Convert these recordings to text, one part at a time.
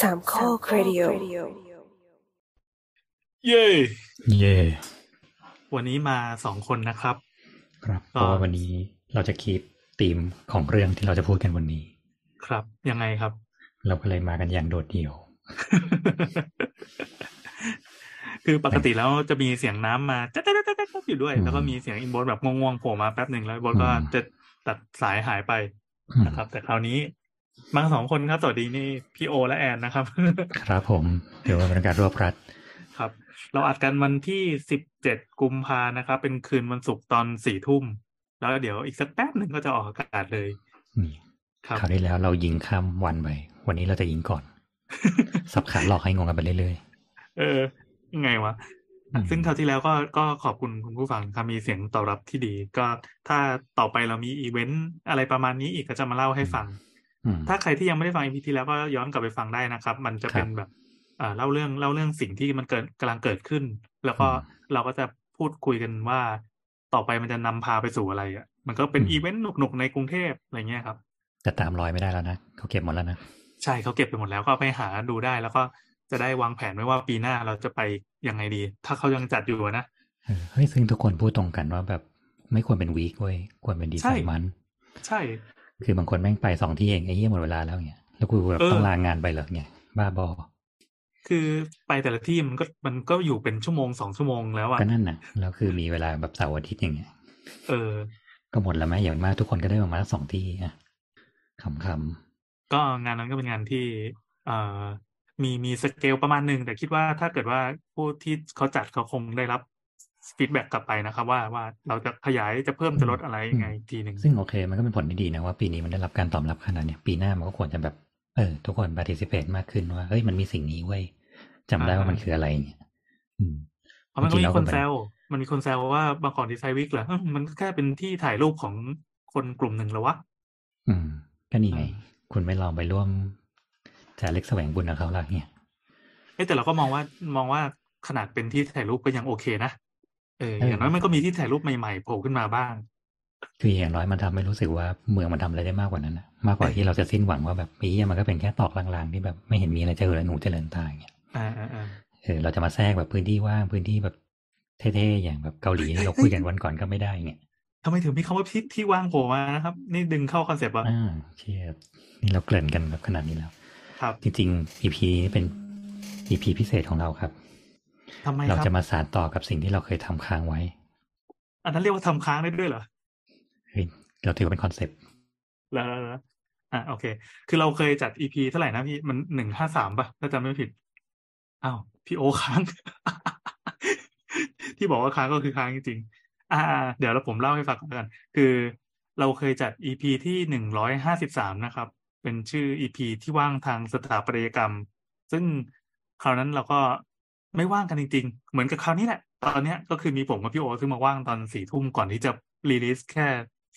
สามข้อครดิโอเย้เย่วันนี้มาสองคนนะครับ ครับเพก็ราะว่าวันนี้เราจะคีปธีมของเรื่องที่เราจะพูดกันวันนี้ ครับยังไงครับ เราก็เลยมากันอย่างโดดเดี่ยว คือปกติแล้วจะมีเสียงน้ำมาจ๊ะจ๊ะจ๊ะจ๊ะจ๊ะอยู่ด้วยอืมแล้วก็มีเสียงอินโบสแบบง่วงๆโผล่มาแป๊บหนึ่งแล้วอินโบสก็อืมจะตัดสายหายไปอืมนะครับ แต่คราวนี้ มาสองคนครับ สวัสดีนี่พี่โอและแอนนะครับ ครับผมถือว่าเป็นการรวบรัดครับ เราอัดกันวันที่สิบเจ็ดกุมภานะครับ เป็นคืนวันศุกร์ตอนสี่ทุ่ม แล้วเดี๋ยวอีกสักแป๊บหนึ่งก็จะออกอากาศเลยนี่ครับคราวที่แล้วเรายิงข้ามวันไป วันนี้เราจะยิงก่อน สับขาหลอกให้งงกันไปเรื่อยเออ ยังไงวะอืมซึ่งคราวที่แล้วก็ก็ขอบคุณคุณผู้ฟังครับมีเสียงตอบรับที่ดี ก็ถ้าต่อไปเรามีอีเวนต์อะไรประมาณนี้อีกก็จะมาเล่าให้ฟังๆอืม ถ้าใครที่ยังไม่ได้ฟัง EP ที่แล้วก็ย้อนกลับไปฟังได้นะครับ มันจะเป็นครับแบบอ่าเล่าเรื่องเล่าเรื่องสิ่งที่มันเกิดกำลังเกิดขึ้น แล้วก็อืมเราก็จะพูดคุยกันว่า ต่อไปมันจะนำพาไปสู่อะไรอะ มันก็เป็นอืมอีเวนต์หนุกๆในกรุงเทพอะไรเงี้ยครับ แต่ตามรอยไม่ได้แล้วนะเขาเก็บหมดแล้วนะใช่เขาเก็บไปหมดแล้วก็ไปหาดูได้แล้วก็จะได้วางแผนไว้ว่าปีหน้าเราจะไปยังไงดี ถ้าเขายังจัดอยู่อะนะเออเฮ้ยซึ่งทุกคนพูดตรงกันว่าแบบไม่ควรเป็นวีคเว้ยควรเป็นดีใช่ไซน์มัน ใช่ คือบางคนแม่งไปสองที่เองไอ้เหี้ยหมดเวลาแล้วเนี่ยแล้วกูแบบเออต้องลางานไปเหรอเนี่ยบ้าบอคือไปแต่ละที่มันก็มันก็อยู่เป็นชั่วโมงสองชั่วโมงแล้วอะก็นั่นน่ะแล้วคือมีเวลาแบบเสาร์อาทิตย์อย่างเงี้ยเออ ก็หมดแล้วไหมอย่างมากทุกคนก็ได้ประมาณสองที่อะขำก็งานนั้นก็เป็นงานที่ เอ่อมีมีสเกลประมาณหนึ่งแต่คิดว่าถ้าเกิดว่าผู้ที่เขาจัดเขาคงได้รับ feedback กลับไปนะครับ ว่าว่าเราจะขยายจะเพิ่มจะลดอะไรยังไงอีกทีหนึ่งๆซึ่งโอเค มันก็เป็นผลที่ดีนะว่าปีนี้มันได้รับการตอบรับขนาดเนี้ยปีหน้ามันก็ควรจะแบบเออทุกคน participate มากขึ้นว่าเฮ้ยมันมีสิ่งนี้เว้ยจำได้ว่ามันคืออะไรเงี้ยอืมเพราะมันก็จริงๆมีแล้วคนก็เป็นแซวมันมีคนแซวว่า Bangkok Design Week เหรอเอ้ามันก็แค่เป็นที่ถ่ายรูปของคนกลุ่มหนึ่งแล้ววะอืมก็นี่ไงอ่าคุณไม่ลองไปร่วมจาเล็กแสวงบุญกับเขาล่ะเนี่ยเอ้ยแต่เราก็มองว่ามองว่าขนาดเป็นที่ถ่ายรูปก็ยังโอเคนะ เออเออออย่างน้อยมันก็มีที่ถ่ายรูปใหม่ๆโผล่ขึ้นมาบ้าง คืออย่างน้อยมันทำให้รู้สึกว่าเมืองมันทำอะไรได้มากกว่านั้นนะมากกว่าเออที่เราจะสิ้นหวังว่าแบบปีนี้มันก็เป็นแค่ตอกลางๆที่แบบไม่เห็นมีอะไรเจริญหนูเจริญตาอย่างเงี้ยอ่าอ่าอ่าเออเราจะมาแทรกแบบพื้นที่ว่างพื้นที่แบบเท่ๆอย่างแบบเกาหลีที่เราคุยกันวันก่อนก็ไม่ได้เงี้ยทำไมถึงมีคำว่าที่ที่ว่างโผล่มานะครับ นี่ดึงเข้า concept ว่าอ่าเชียบนี่เราเกริ่นกันแบบขนาดนี้แล้ว ครับ จริงๆ EP นี้เป็น EP พิเศษของเราครับ ทำไมเราครัจะบมาสานต่อกับสิ่งที่เราเคยทำค้างไว้ อันนั้นเรียกว่าทำค้างได้ด้วยเหรอเฮ้ยเราถือว่าเป็น conceptแล้วแล้วแล้วอะโอเค คือเราเคยจัด EP เท่าไหร่นะพี่มันหนึ่งห้าสามป่ะถ้าจำไม่ผิดอ้าวพี่โอค้าง ที่บอกว่าค้างก็คือค้างจริงๆอ่าอ่าเดี๋ยวเราผมเล่าให้ฟังก่อนแล้วกัน คือเราเคยจัด EP ที่หนึ่งร้อยห้าสิบสามนะครับ เป็นชื่อ EP ที่ว่างทางสถาปัตยกรรม ซึ่งคราวนั้นเราก็ ไม่ว่างกันจริงๆ เหมือนกับคราวนี้แหละ ตอนเนี้ยก็คือมีผมกับพี่โอซึ่งมาว่างตอนสี่ทุ่มก่อนที่จะรีลิสแค่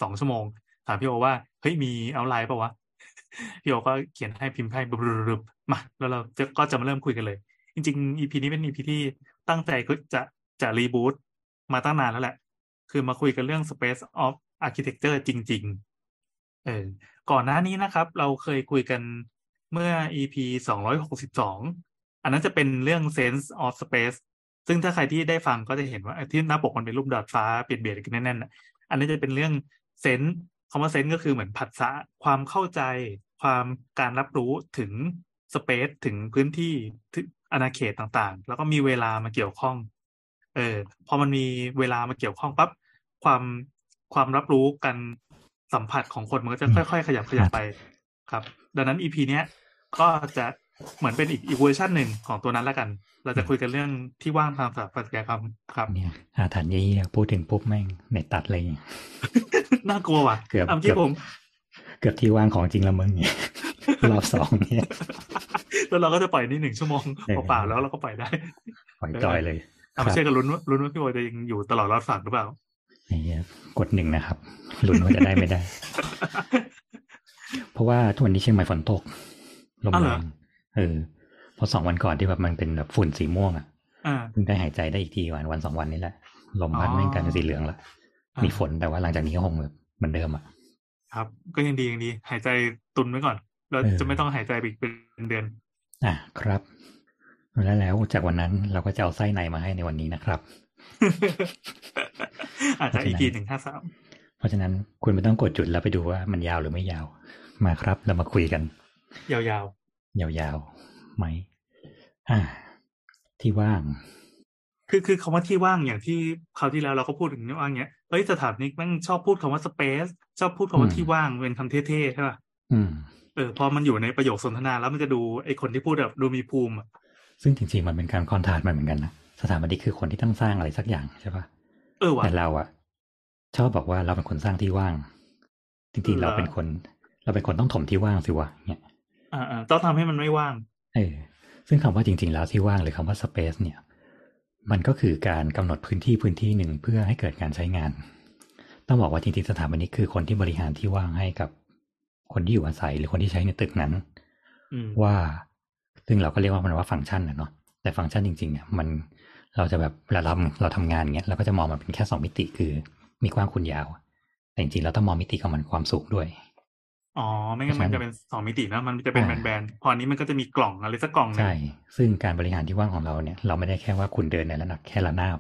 สองชั่วโมง ถามพี่โอว่า เฮ้ยมีเอาไลน์ปะวะ พี่โอก็เขียนให้พิมพ์ให้บรึบๆมา แล้วเราจะก็จะมาเริ่มคุยกันเลย จริงๆ EP นี้เป็น EP ที่ตั้งใจก็จะจะรีบูตมาตั้งนานแล้วแหละ คือมาคุยกันเรื่อง Space of Architecture จริง ๆ เออ ก่อนหน้านี้นะครับ เราเคยคุยกันเมื่อ EP 262อั อันนั้นจะเป็นเรื่อง Sense of Space ซึ่งถ้าใครที่ได้ฟังก็จะเห็นว่าที่หน้าปกมันเป็นรูปดอดฟ้าเปลี่ยนเบียดกันแน่นๆน่ะอันนี้จะเป็นเรื่องเซนส์คำว่าเซนส์ก็คือเหมือนผัสสะความเข้าใจ ความการรับรู้ถึงสเปซถึงพื้นที่ถึงอาณาเขตต่างๆ แล้วก็มีเวลามาเกี่ยวข้อง เออพอมันมีเวลามาเกี่ยวข้องปั๊บความความรับรู้กันสัมผัสของคนมันก็จะค่อย ๆ ขยับขยับไปครับ ดังนั้น EP เนี้ยก็จะ เหมือนเป็นอีกอีกเวอร์ชันหนึ่งของตัวนั้นแล้วกัน เราจะคุยกันเรื่องที่ว่างทางสถาปัตยกรรมครับ เนี่ยอาถรรพ์เยี่ยๆพูดถึงปุ๊บแม่งเน็ตตัดเลยน่ากลัวว่ะเกือบเอาเกืที่อบผม เกือบที่ว่างของจริงละมึงเนี่ยรอบสองเนี่ยแล้วเราก็จะปล่อยนี่หนึ่งชั่วโมงเออเปล่าๆแล้วเราก็ปล่อยได้ปล่อยจอยเลยเอามาเชื่อกันลุ้นว่าลุ้นว่าพี่โอจะยังอยู่ตลอดรอดฝั่งหรือเปล่าไอ้เหี้ยกดหนึ่งนะครับลุ้นว่าจะได้ไม่ได้ เพราะว่าทุกวันนี้เชียงใหม่ฝนตกลมอ้าวเหแรรอง เออเพอสองวันก่อนที่แบบมันเป็นแบบฝุ่นสีม่วงอะอ่าเพิ่งได้หายใจได้อีกทีวันวันสองวันนี้แหละลมพัดอ๋อแม่งกลายเป็นสีเหลืองละอ่ามีมีฝนแต่ว่าหลังจากนี้ก็คงแบบเหมือนเดิมอะครับ ก็ยังดียังดี หายใจตุนไว้ก่อนเราเออจะไม่ต้องหายใจไปอีกเป็นเดือน อะครับแล้วแล้วจากวันนั้นเราก็จะเอาไส้ในมาให้ในวันนี้นะครับ อาจจะ EP หนึ่งห้าสามเพราะฉะนั้นคุณไม่ต้องกดจุดแล้วไปดูว่ามันยาวหรือไม่ยาว มาครับ เรามาคุยกัน ยาว ยาวๆไหมอ่า ที่ว่างๆคือคือคำว่าที่ว่างอย่างที่คราวที่แล้วเราก็พูดถึงว่าอย่างเงี้ยเอ้ยสถาปนิกแม่งชอบพูดคำว่า space ชอบพูดคำว่าอืมที่ว่างเป็นคำเท่ๆใช่ป่ะอืมเออพอมันอยู่ในประโยคสนทนาแล้วมันจะดูไอคนที่พูดแบบดูมีภูมิอะซึ่งจริงๆมันเป็นการคอนทราสต์มันเหมือนกันนะสถาปนิกคือคนที่ต้องสร้างอะไรสักอย่างใช่ปะเออว่ะแต่เราอะชอบบอกว่าเราเป็นคนสร้างที่ว่าง จริงๆเหรอเราเป็นคน เราเป็นคนต้องถมที่ว่างสิวะเนี่ย อ่าอ่าต้องทำให้มันไม่ว่างเออซึ่งคำว่าจริง ๆ แล้วที่ว่างหรือคำว่า space เนี่ย มันก็คือการกำหนดพื้นที่พื้นที่หนึ่งเพื่อให้เกิดการใช้งาน ต้องบอกว่าจริงๆสถาปนิกคือคนที่บริหารที่ว่างให้กับคนที่อยู่อาศัยหรือคนที่ใช้ในตึกนั้นอืมว่าซึ่งเราก็เรียกว่ามันว่าฟังก์ชันนะเนาะแต่ฟังก์ชันจริงๆเนี่ยมันเราจะแบบเวลาเราเราทำงานเงี้ยเราก็จะมองมันเป็นแค่สองมิติคือ มีกว้างคูณยาว แต่จริงๆเราต้องมองมิติของมันความสูงด้วย อ๋อ ไม่งั้นเพราะมันฉะนั้นจะเป็นสองมิตินะ มันจะเป็นอ่าแบนๆ พออันนี้มันก็จะมีกล่องอะไรสักกล่องหนึงใช่ ซึ่งการบริหารที่ว่างของเราเนี่ย เราไม่ได้แค่ว่าคุณเดินในระดับแค่ระนาบ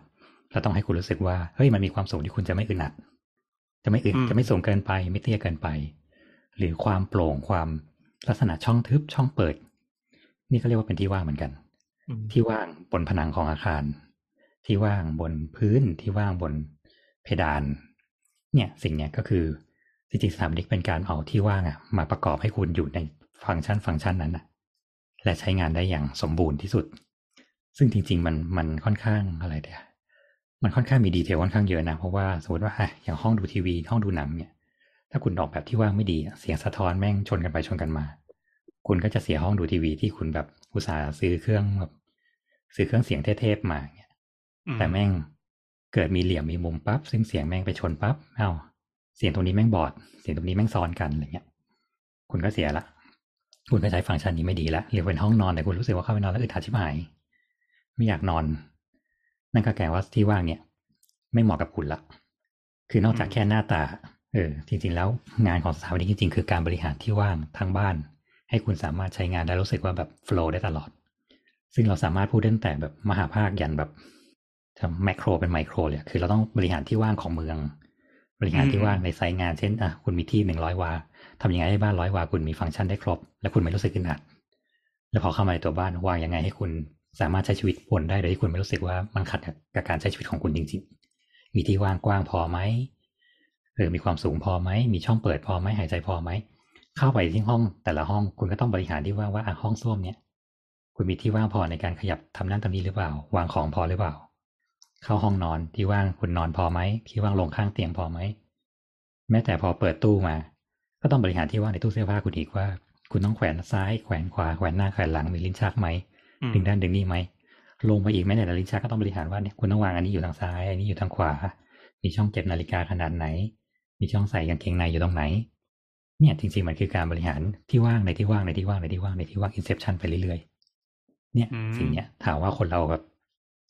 เราต้องให้คุณรู้สึกว่า เฮ้ย มันมีความสูงที่คุณจะไม่อึดอัด จะไม่อึด จะไม่สูงเกินไป ไม่เตี้ยเกินไป หรือความโปร่ง ความลักษณะช่องทึบ ช่องเปิด นี่ก็เรียกว่าเป็นที่ว่างเหมือนกันอืมที่ว่างบนผนังของอาคาร ที่ว่างบนพื้น ที่ว่างบนเพดาน เนี่ย สิ่งเนี้ยก็คือ จริงๆสถาปนิกเป็นการเอาที่ว่างอะมาประกอบให้คุณอยู่ในฟังก์ชันฟังก์ชันนั้นอะและใช้งานได้อย่างสมบูรณ์ที่สุด ซึ่งจริง ๆ มันมันค่อนข้างอะไรเดียมันค่อนข้างมีดีเทลค่อนข้างเยอะนะ เพราะว่าสมมติว่าอะอย่างห้องดูทีวี ห้องดูหนังเนี่ย ถ้าคุณออกแบบที่ว่างไม่ดีอะเสียงสะท้อนแม่งชนกันไปชนกันมา คุณก็จะเสียห้องดูทีวีที่คุณแบบอุตส่าห์ซื้อเครื่องแบบซื้อเครื่องเสียงเทพๆมาเนี่ยอืมแต่แม่งเกิดมีเหลี่ยมมีมุมปั๊บซึ่งเสียงแม่งไปชนปั๊บเอ้า เสียงตรงนี้แม่งบอด เสียงตรงนี้แม่งซ้อนกันอะไรเงี้ย คุณก็เสียละ คุณก็ใช้ฟังก์ชันนี้ไม่ดีละหรือเป็นห้องนอนแต่คุณรู้สึกว่าเข้าไปนอนแล้วอึดอัดชิบหาย ไม่อยากนอน นั่นก็แปลว่าที่ว่างเนี่ย ไม่เหมาะกับคุณละ คือนอกจากแค่หน้าตา เออ จริง ๆ แล้วงานของสถาปนิกจริง ๆ คือการบริหารที่ว่างทั้งบ้าน ให้คุณสามารถใช้งานได้รู้สึกว่าแบบโฟล์ได้ตลอด ซึ่งเราสามารถพูดได้ตั้งแต่แบบมหาภาคยันแบบทำแมกโครเป็นไมโครเลยคือเราต้องบริหารที่ว่างของเมือง บริหารที่ว่างในไซต์งานเช่นอะคุณมีที่หนึ่งร้อยวาทำยังไงให้บ้านร้อยวาคุณมีฟังก์ชันได้ครบ และคุณไม่รู้สึกอึดอัด แล้วพอเข้ามาในตัวบ้านวางยังไงให้คุณสามารถใช้ชีวิตบนได้โดยที่คุณไม่รู้สึกว่ามันขัดกับการใช้ชีวิตของคุณจริงๆ มีที่ว่างกว้างพอไหมเออมีความสูงพอไหม มีช่องเปิดพอไหมหายใจพอไหม เข้าไปที่ห้องแต่ละห้องคุณก็ต้องบริหารที่ว่างว่าอะห้องส้วมเนี้ยคุณมีที่ว่างพอในการขยับทำนั่นทำนี้หรือเปล่า วางของพอหรือเปล่า เข้าห้องนอนที่ว่างคุณนอนพอไหมที่ว่างลงข้างเตียงพอไหมแม้แต่พอเปิดตู้มา ก็ต้องบริหารที่ว่างในตู้เสื้อผ้าคุณอีกว่า คุณต้องแขวนซ้ายแขวนขวาแขวนหน้าแขวนหลังมีลิ้นชักไหมอืมดึงด้านดึงนี่ไหมลงไปอีกแม้แต่ลิ้นชักก็ต้องบริหารว่าเนี่ยคุณต้องวางอันนี้อยู่ทางซ้ายอันนี้อยู่ทางขวา มีช่องเก็บนาฬิกาขนาดไหน มีช่องใส่กางเกงในอยู่ตรงไหน เนี่ยจริงๆมันคือการบริหารที่ว่างในที่ว่างในที่ว่างในที่ว่างในที่ว่างอินเซ t ชันไปเรื่อยๆเนี่ยอืมสิ่งเนี้ยถามว่าคนเราแบบ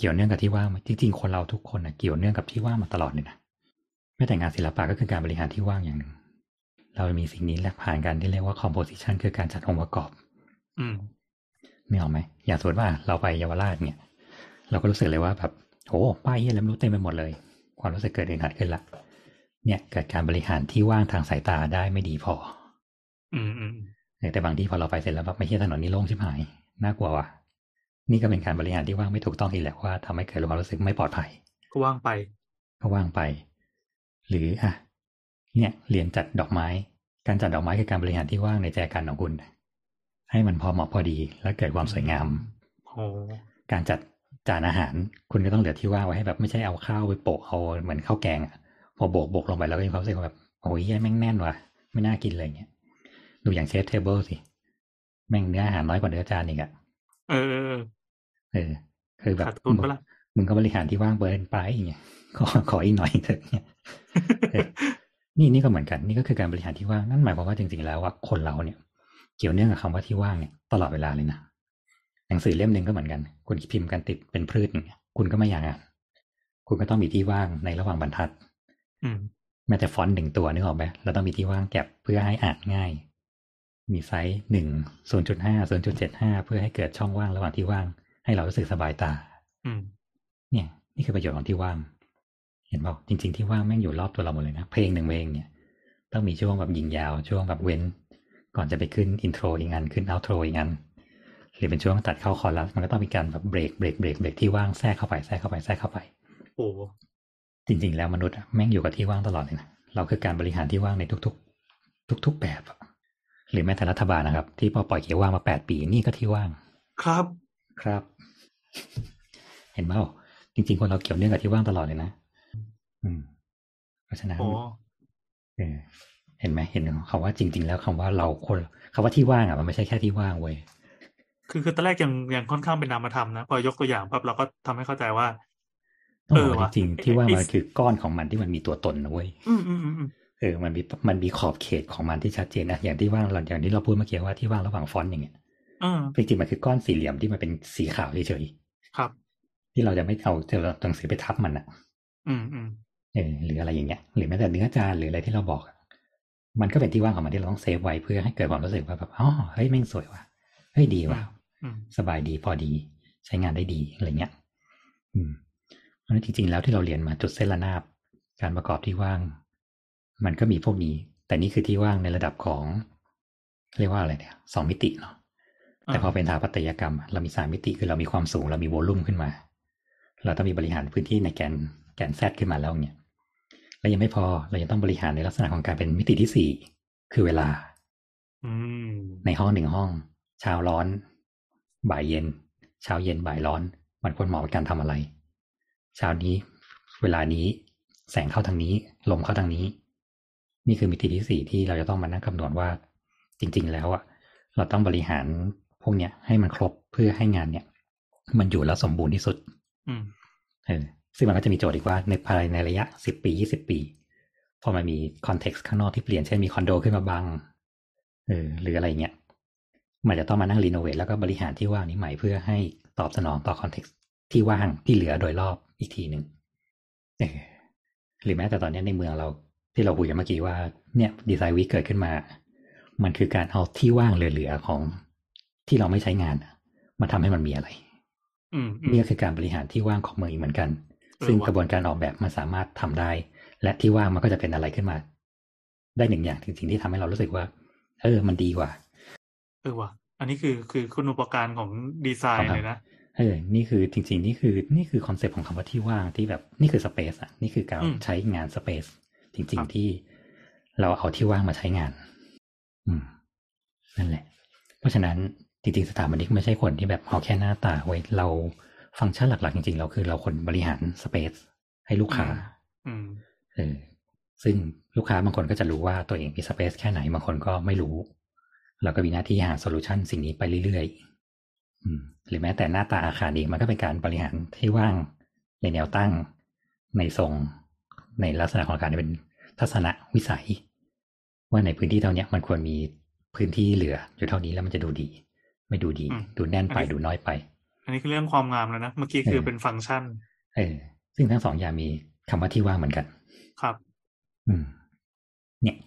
เกี่ยวเนื่องกับที่ว่างไหมจริงๆคนเราทุกคนนะเกี่ยวเนื่องกับที่ว่างมาตลอดเลยนะแม้แต่งานศิลปะก็คือการบริหารที่ว่างอย่างหนึ่ง เรามีสิ่งนี้แลกผ่านกันที่เรียกว่า composition คือการจัดองค์ประกอบ อืมไม่ออกไหมอย่างสมมติว่าเราไปเยาวราชเนี่ย เราก็รู้สึกเลยว่าแบบโอ้ป้ายเฮียอะไรไม่รู้เต็มไปหมดเลย ความรู้สึกเกิดอึดอัดขึ้นละเนี่ยเกิดการบริหารที่ว่างทางสายตาได้ไม่ดีพอ อืมอืมแต่บางที่พอเราไปเสร็จแล้วแบบไม่ใช่ถนนนี้โล่งชิบหายน่ากลัวว่ะ นี่ก็เป็นการบริหารที่ว่างไม่ถูกต้องอีกแหละว่าทำให้เกิดความรู้สึกไม่ปลอดภัย ก็ว่างไป ก็ว่างไป หรืออะเนี่ยเรียนจัดดอกไม้ การจัดดอกไม้คือการบริหารที่ว่างในใจกลารของคุณ ให้มันพอเหมาะพอดีและเกิดความสวยงามโอ้การจัดจานอาหาร คุณก็ต้องเหลือที่ว่างไว้ให้แบบไม่ใช่เอาข้าวไปโปะเอาเหมือนข้าวแกงอะพอโบกโบกลงไปแล้วก็มีความรู้สึกว่าแบบโอ้ยเหี้ยแม่งแน่นว่ะ ไม่น่ากินเลยเงี้ยดูอย่าง chef's table สิ แม่งเนื้ออาหารน้อยกว่าเนื้อจานอีกอะ เออเออ เออคือแบบขาดทุนปะล่ะมึงก็บริหารที่ว่างเบิร์นไปอย่างเงี้ยขอขออีกหน่อยเถอะเนี่ยเออนี่นี่ก็เหมือนกัน นี่ก็คือการบริหารที่ว่างนั่นหมายความว่าจริงๆแล้วว่าคนเราเนี่ย เกี่ยวเนื่องกับคำว่าที่ว่างเนี่ยตลอดเวลาเลยนะหนังสือเล่มหนึ่งก็เหมือนกัน คุณพิมพ์กันติดเป็นพืชอย่างเงี้ยคุณก็ไม่อยากอ่านคุณก็ต้องมีที่ว่างในระหว่างบรรทัดอืมแม้แต่ฟอนต์หนึ่งตัวนึกออกไหมเราต้องมีที่ว่างแก็บเพื่อให้อ่านง่าย มีไซส์หนึ่งศูนย์จุดห้าศูนย์จุดเจ็ดห้าเพื่อให้เกิดช่องว่างระหว่างที่ว่าง ให้เรารู้สึกสบายตาอืมเนี่ย นี่คือประโยชน์ของที่ว่าง เห็นเปล่าจริง ๆ ที่ว่างแม่งอยู่รอบตัวเราหมดเลยนะเพลงหนึ่งเพลงเนี่ยต้องมีช่วงแบบยิงยาวช่วงแบบเว้น ก่อนจะไปขึ้นอินโทรอีกงานขึ้นเอาโทรอีกงานหรือเป็นช่วงตัดเข้าคอรัสมันก็ต้องมีการแบบเบรกเบรกเบรกเบรกที่ว่างแทรกเข้าไปแทรกเข้าไปแทรกเข้าไปโอ้จริง ๆ แล้วมนุษย์อะแม่งอยู่กับที่ว่างตลอดเลยนะเราคือการบริหารที่ว่างในทุก ๆ ทุก ๆ แบบอะ หรือแม้แต่รัฐบาลนะครับ ที่พอปล่อยเกียร์ว่างมาแปดปีนี่ก็ที่ว่าง ครับครับ เห็นเปล่าจริง ๆ คนเราเกี่ยวเนื่องกับที่ว่างตลอดเลยนะอืมเพราะฉะนั้นโอ้เออเห็นไหมเห็นคำว่าจริง ๆ แล้วคำว่าเราคนคำว่าที่ว่างอะมันไม่ใช่แค่ที่ว่างเว้ยคือคือตอนแรกยังยังค่อนข้างเป็นนามธรรมนะพอยกตัวอย่างปั๊บเราก็ทำให้เข้าใจว่าต้องเอบอกอว่าว่ะจริงๆไอ้ที่ว่างไอ้มันคือก้อนของมันที่มันมีตัวตนนะเว้ยอืมอืมอืมอืม เออมันมีมันมีขอบเขตของมันที่ชัดเจนนะอย่างที่ว่างเราอย่างที่เราพูดเมื่อกี้ว่าที่ว่างระหว่างฟอนต์อย่างเงี้ยเออจริงๆมันคือก้อนสี่เหลี่ยมที่มันเป็นสีขาวเฉยครับๆที่เราจะไม่เอาเจอหนังสือไปทับมันอะ อืมอืมเออหรืออะไรอย่างเงี้ยหรือแม้แต่เนื้อจานหรืออะไรที่เราบอกอะมันก็เป็นที่ว่างของมันที่เราต้องเซฟไว้เพื่อให้เกิดความรู้สึกว่าแบบอ๋อเฮ้ยแม่งสวยว่ะเฮ้ยดีว่ะอืมสบายดีพอดี ใช้งานได้ดีอะไรเงี้ย อืมเพราะฉะนั้นจริง ๆ แล้วที่เราเรียนมาจุดเส้นระนาบ การประกอบที่ว่าง มันก็มีพวกนี้ แต่นี่คือที่ว่างในระดับของ เรียกว่าอะไรเนี่ยสองมิติเนาะแต่พอเป็นสถาปัตยกรรมอะเรามีสามมิติคือเรามีความสูง เรามีโวลุ่มขึ้นมา เราต้องมีบริหารพื้นที่ในแกนแกนแซดขึ้นมาแล้วเนี่ยแล้วยังไม่พอเรายังต้องบริหารในลักษณะของการเป็นมิติที่สี่คือเวลาอืมในห้องหนึ่งห้อง เช้าร้อน บ่ายเย็น เช้าเย็นบ่ายร้อน มันควรเหมาะกับการทำอะไร เช้านี้ เวลานี้ แสงเข้าทางนี้ ลมเข้าทางนี้ นี่คือมิติที่สี่ที่เราจะต้องมานั่งคำนวณว่า จริง ๆ แล้วอะเราต้องบริหารพวกเนี้ยให้มันครบเพื่อให้งานเนี่ย มันอยู่แล้วสมบูรณ์ที่สุด อืมเออซึ่งมันก็จะมีโจทย์อีกว่าในภายในระยะสิบปียี่สิบปี พอมันมี context ข้างนอกที่เปลี่ยนเช่นมีคอนโดขึ้นมาบังเออหรืออะไรเงี้ยมันจะต้องมานั่ง renovate แล้วก็บริหารที่ว่างนี้ใหม่เพื่อให้ตอบสนองต่อคอนเท็กซ์ที่ว่างที่เหลือโดยรอบอีกทีหนึ่งเออหรือแม้แต่ตอนเนี้ยในเมืองเรา ที่เราคุยกันเมื่อกี้ว่าเนี่ยดีไซน์วิกเกิดขึ้นมา มันคือการเอาที่ว่างเหลือๆของที่เราไม่ใช้งานอะมาทำให้มันมีอะไรอืมอืมนี่ก็คือการบริหารที่ว่างของเมืองอีกเหมือนกันเออซึ่งว่ะกระบวนการออกแบบมันสามารถทำได้ และที่ว่างมันก็จะเป็นอะไรขึ้นมา ได้หนึ่งอย่างจริงๆที่ทำให้เรารู้สึกว่า เออ มันดีกว่าเออว่ะอันนี้คือคือคุณูปการของดีไซน์เลยนะเออ นี่คือจริง ๆ นี่คือ นี่คือ concept ของคำว่าที่ว่างที่แบบนี่คือ space อะ นี่คือการอืมใช้งาน space จริงครับๆที่เราเอาที่ว่างมาใช้งาน อืม นั่นแหละ เพราะฉะนั้นจริงๆสถาปนิกไม่ใช่คนที่แบบเอาแค่หน้าตาไว้เราฟังก์ชันหลักๆ จริงๆ เราคือเราคนบริหาร space ให้ลูกค้า อืมเออซึ่งลูกค้าบางคนก็จะรู้ว่าตัวเองมีสเปซแค่ไหนบางคนก็ไม่รู้ เราก็มีหน้าที่หาโซลูชันสิ่งนี้ไปเรื่อยๆอืมหรือแม้แต่หน้าตาอาคารเองมันก็เป็นการบริหารที่ว่างในแนวตั้งในทรง ในลักษณะของการเป็นทัศนวิสัย ว่าในพื้นที่เท่าเนี้ยมันควรมีพื้นที่เหลืออยู่เท่านี้แล้วมันจะดูดี ไม่ดูดีอืมดูแน่นไปอันนี้ดูน้อยไป อันนี้คือเรื่องความงามแล้วนะเมื่อกี้คือเออเป็นฟังก์ชัน เออ ซึ่งทั้งสองอย่างมีคำว่าที่ว่างเหมือนกัน ครับ อืม เนี่ย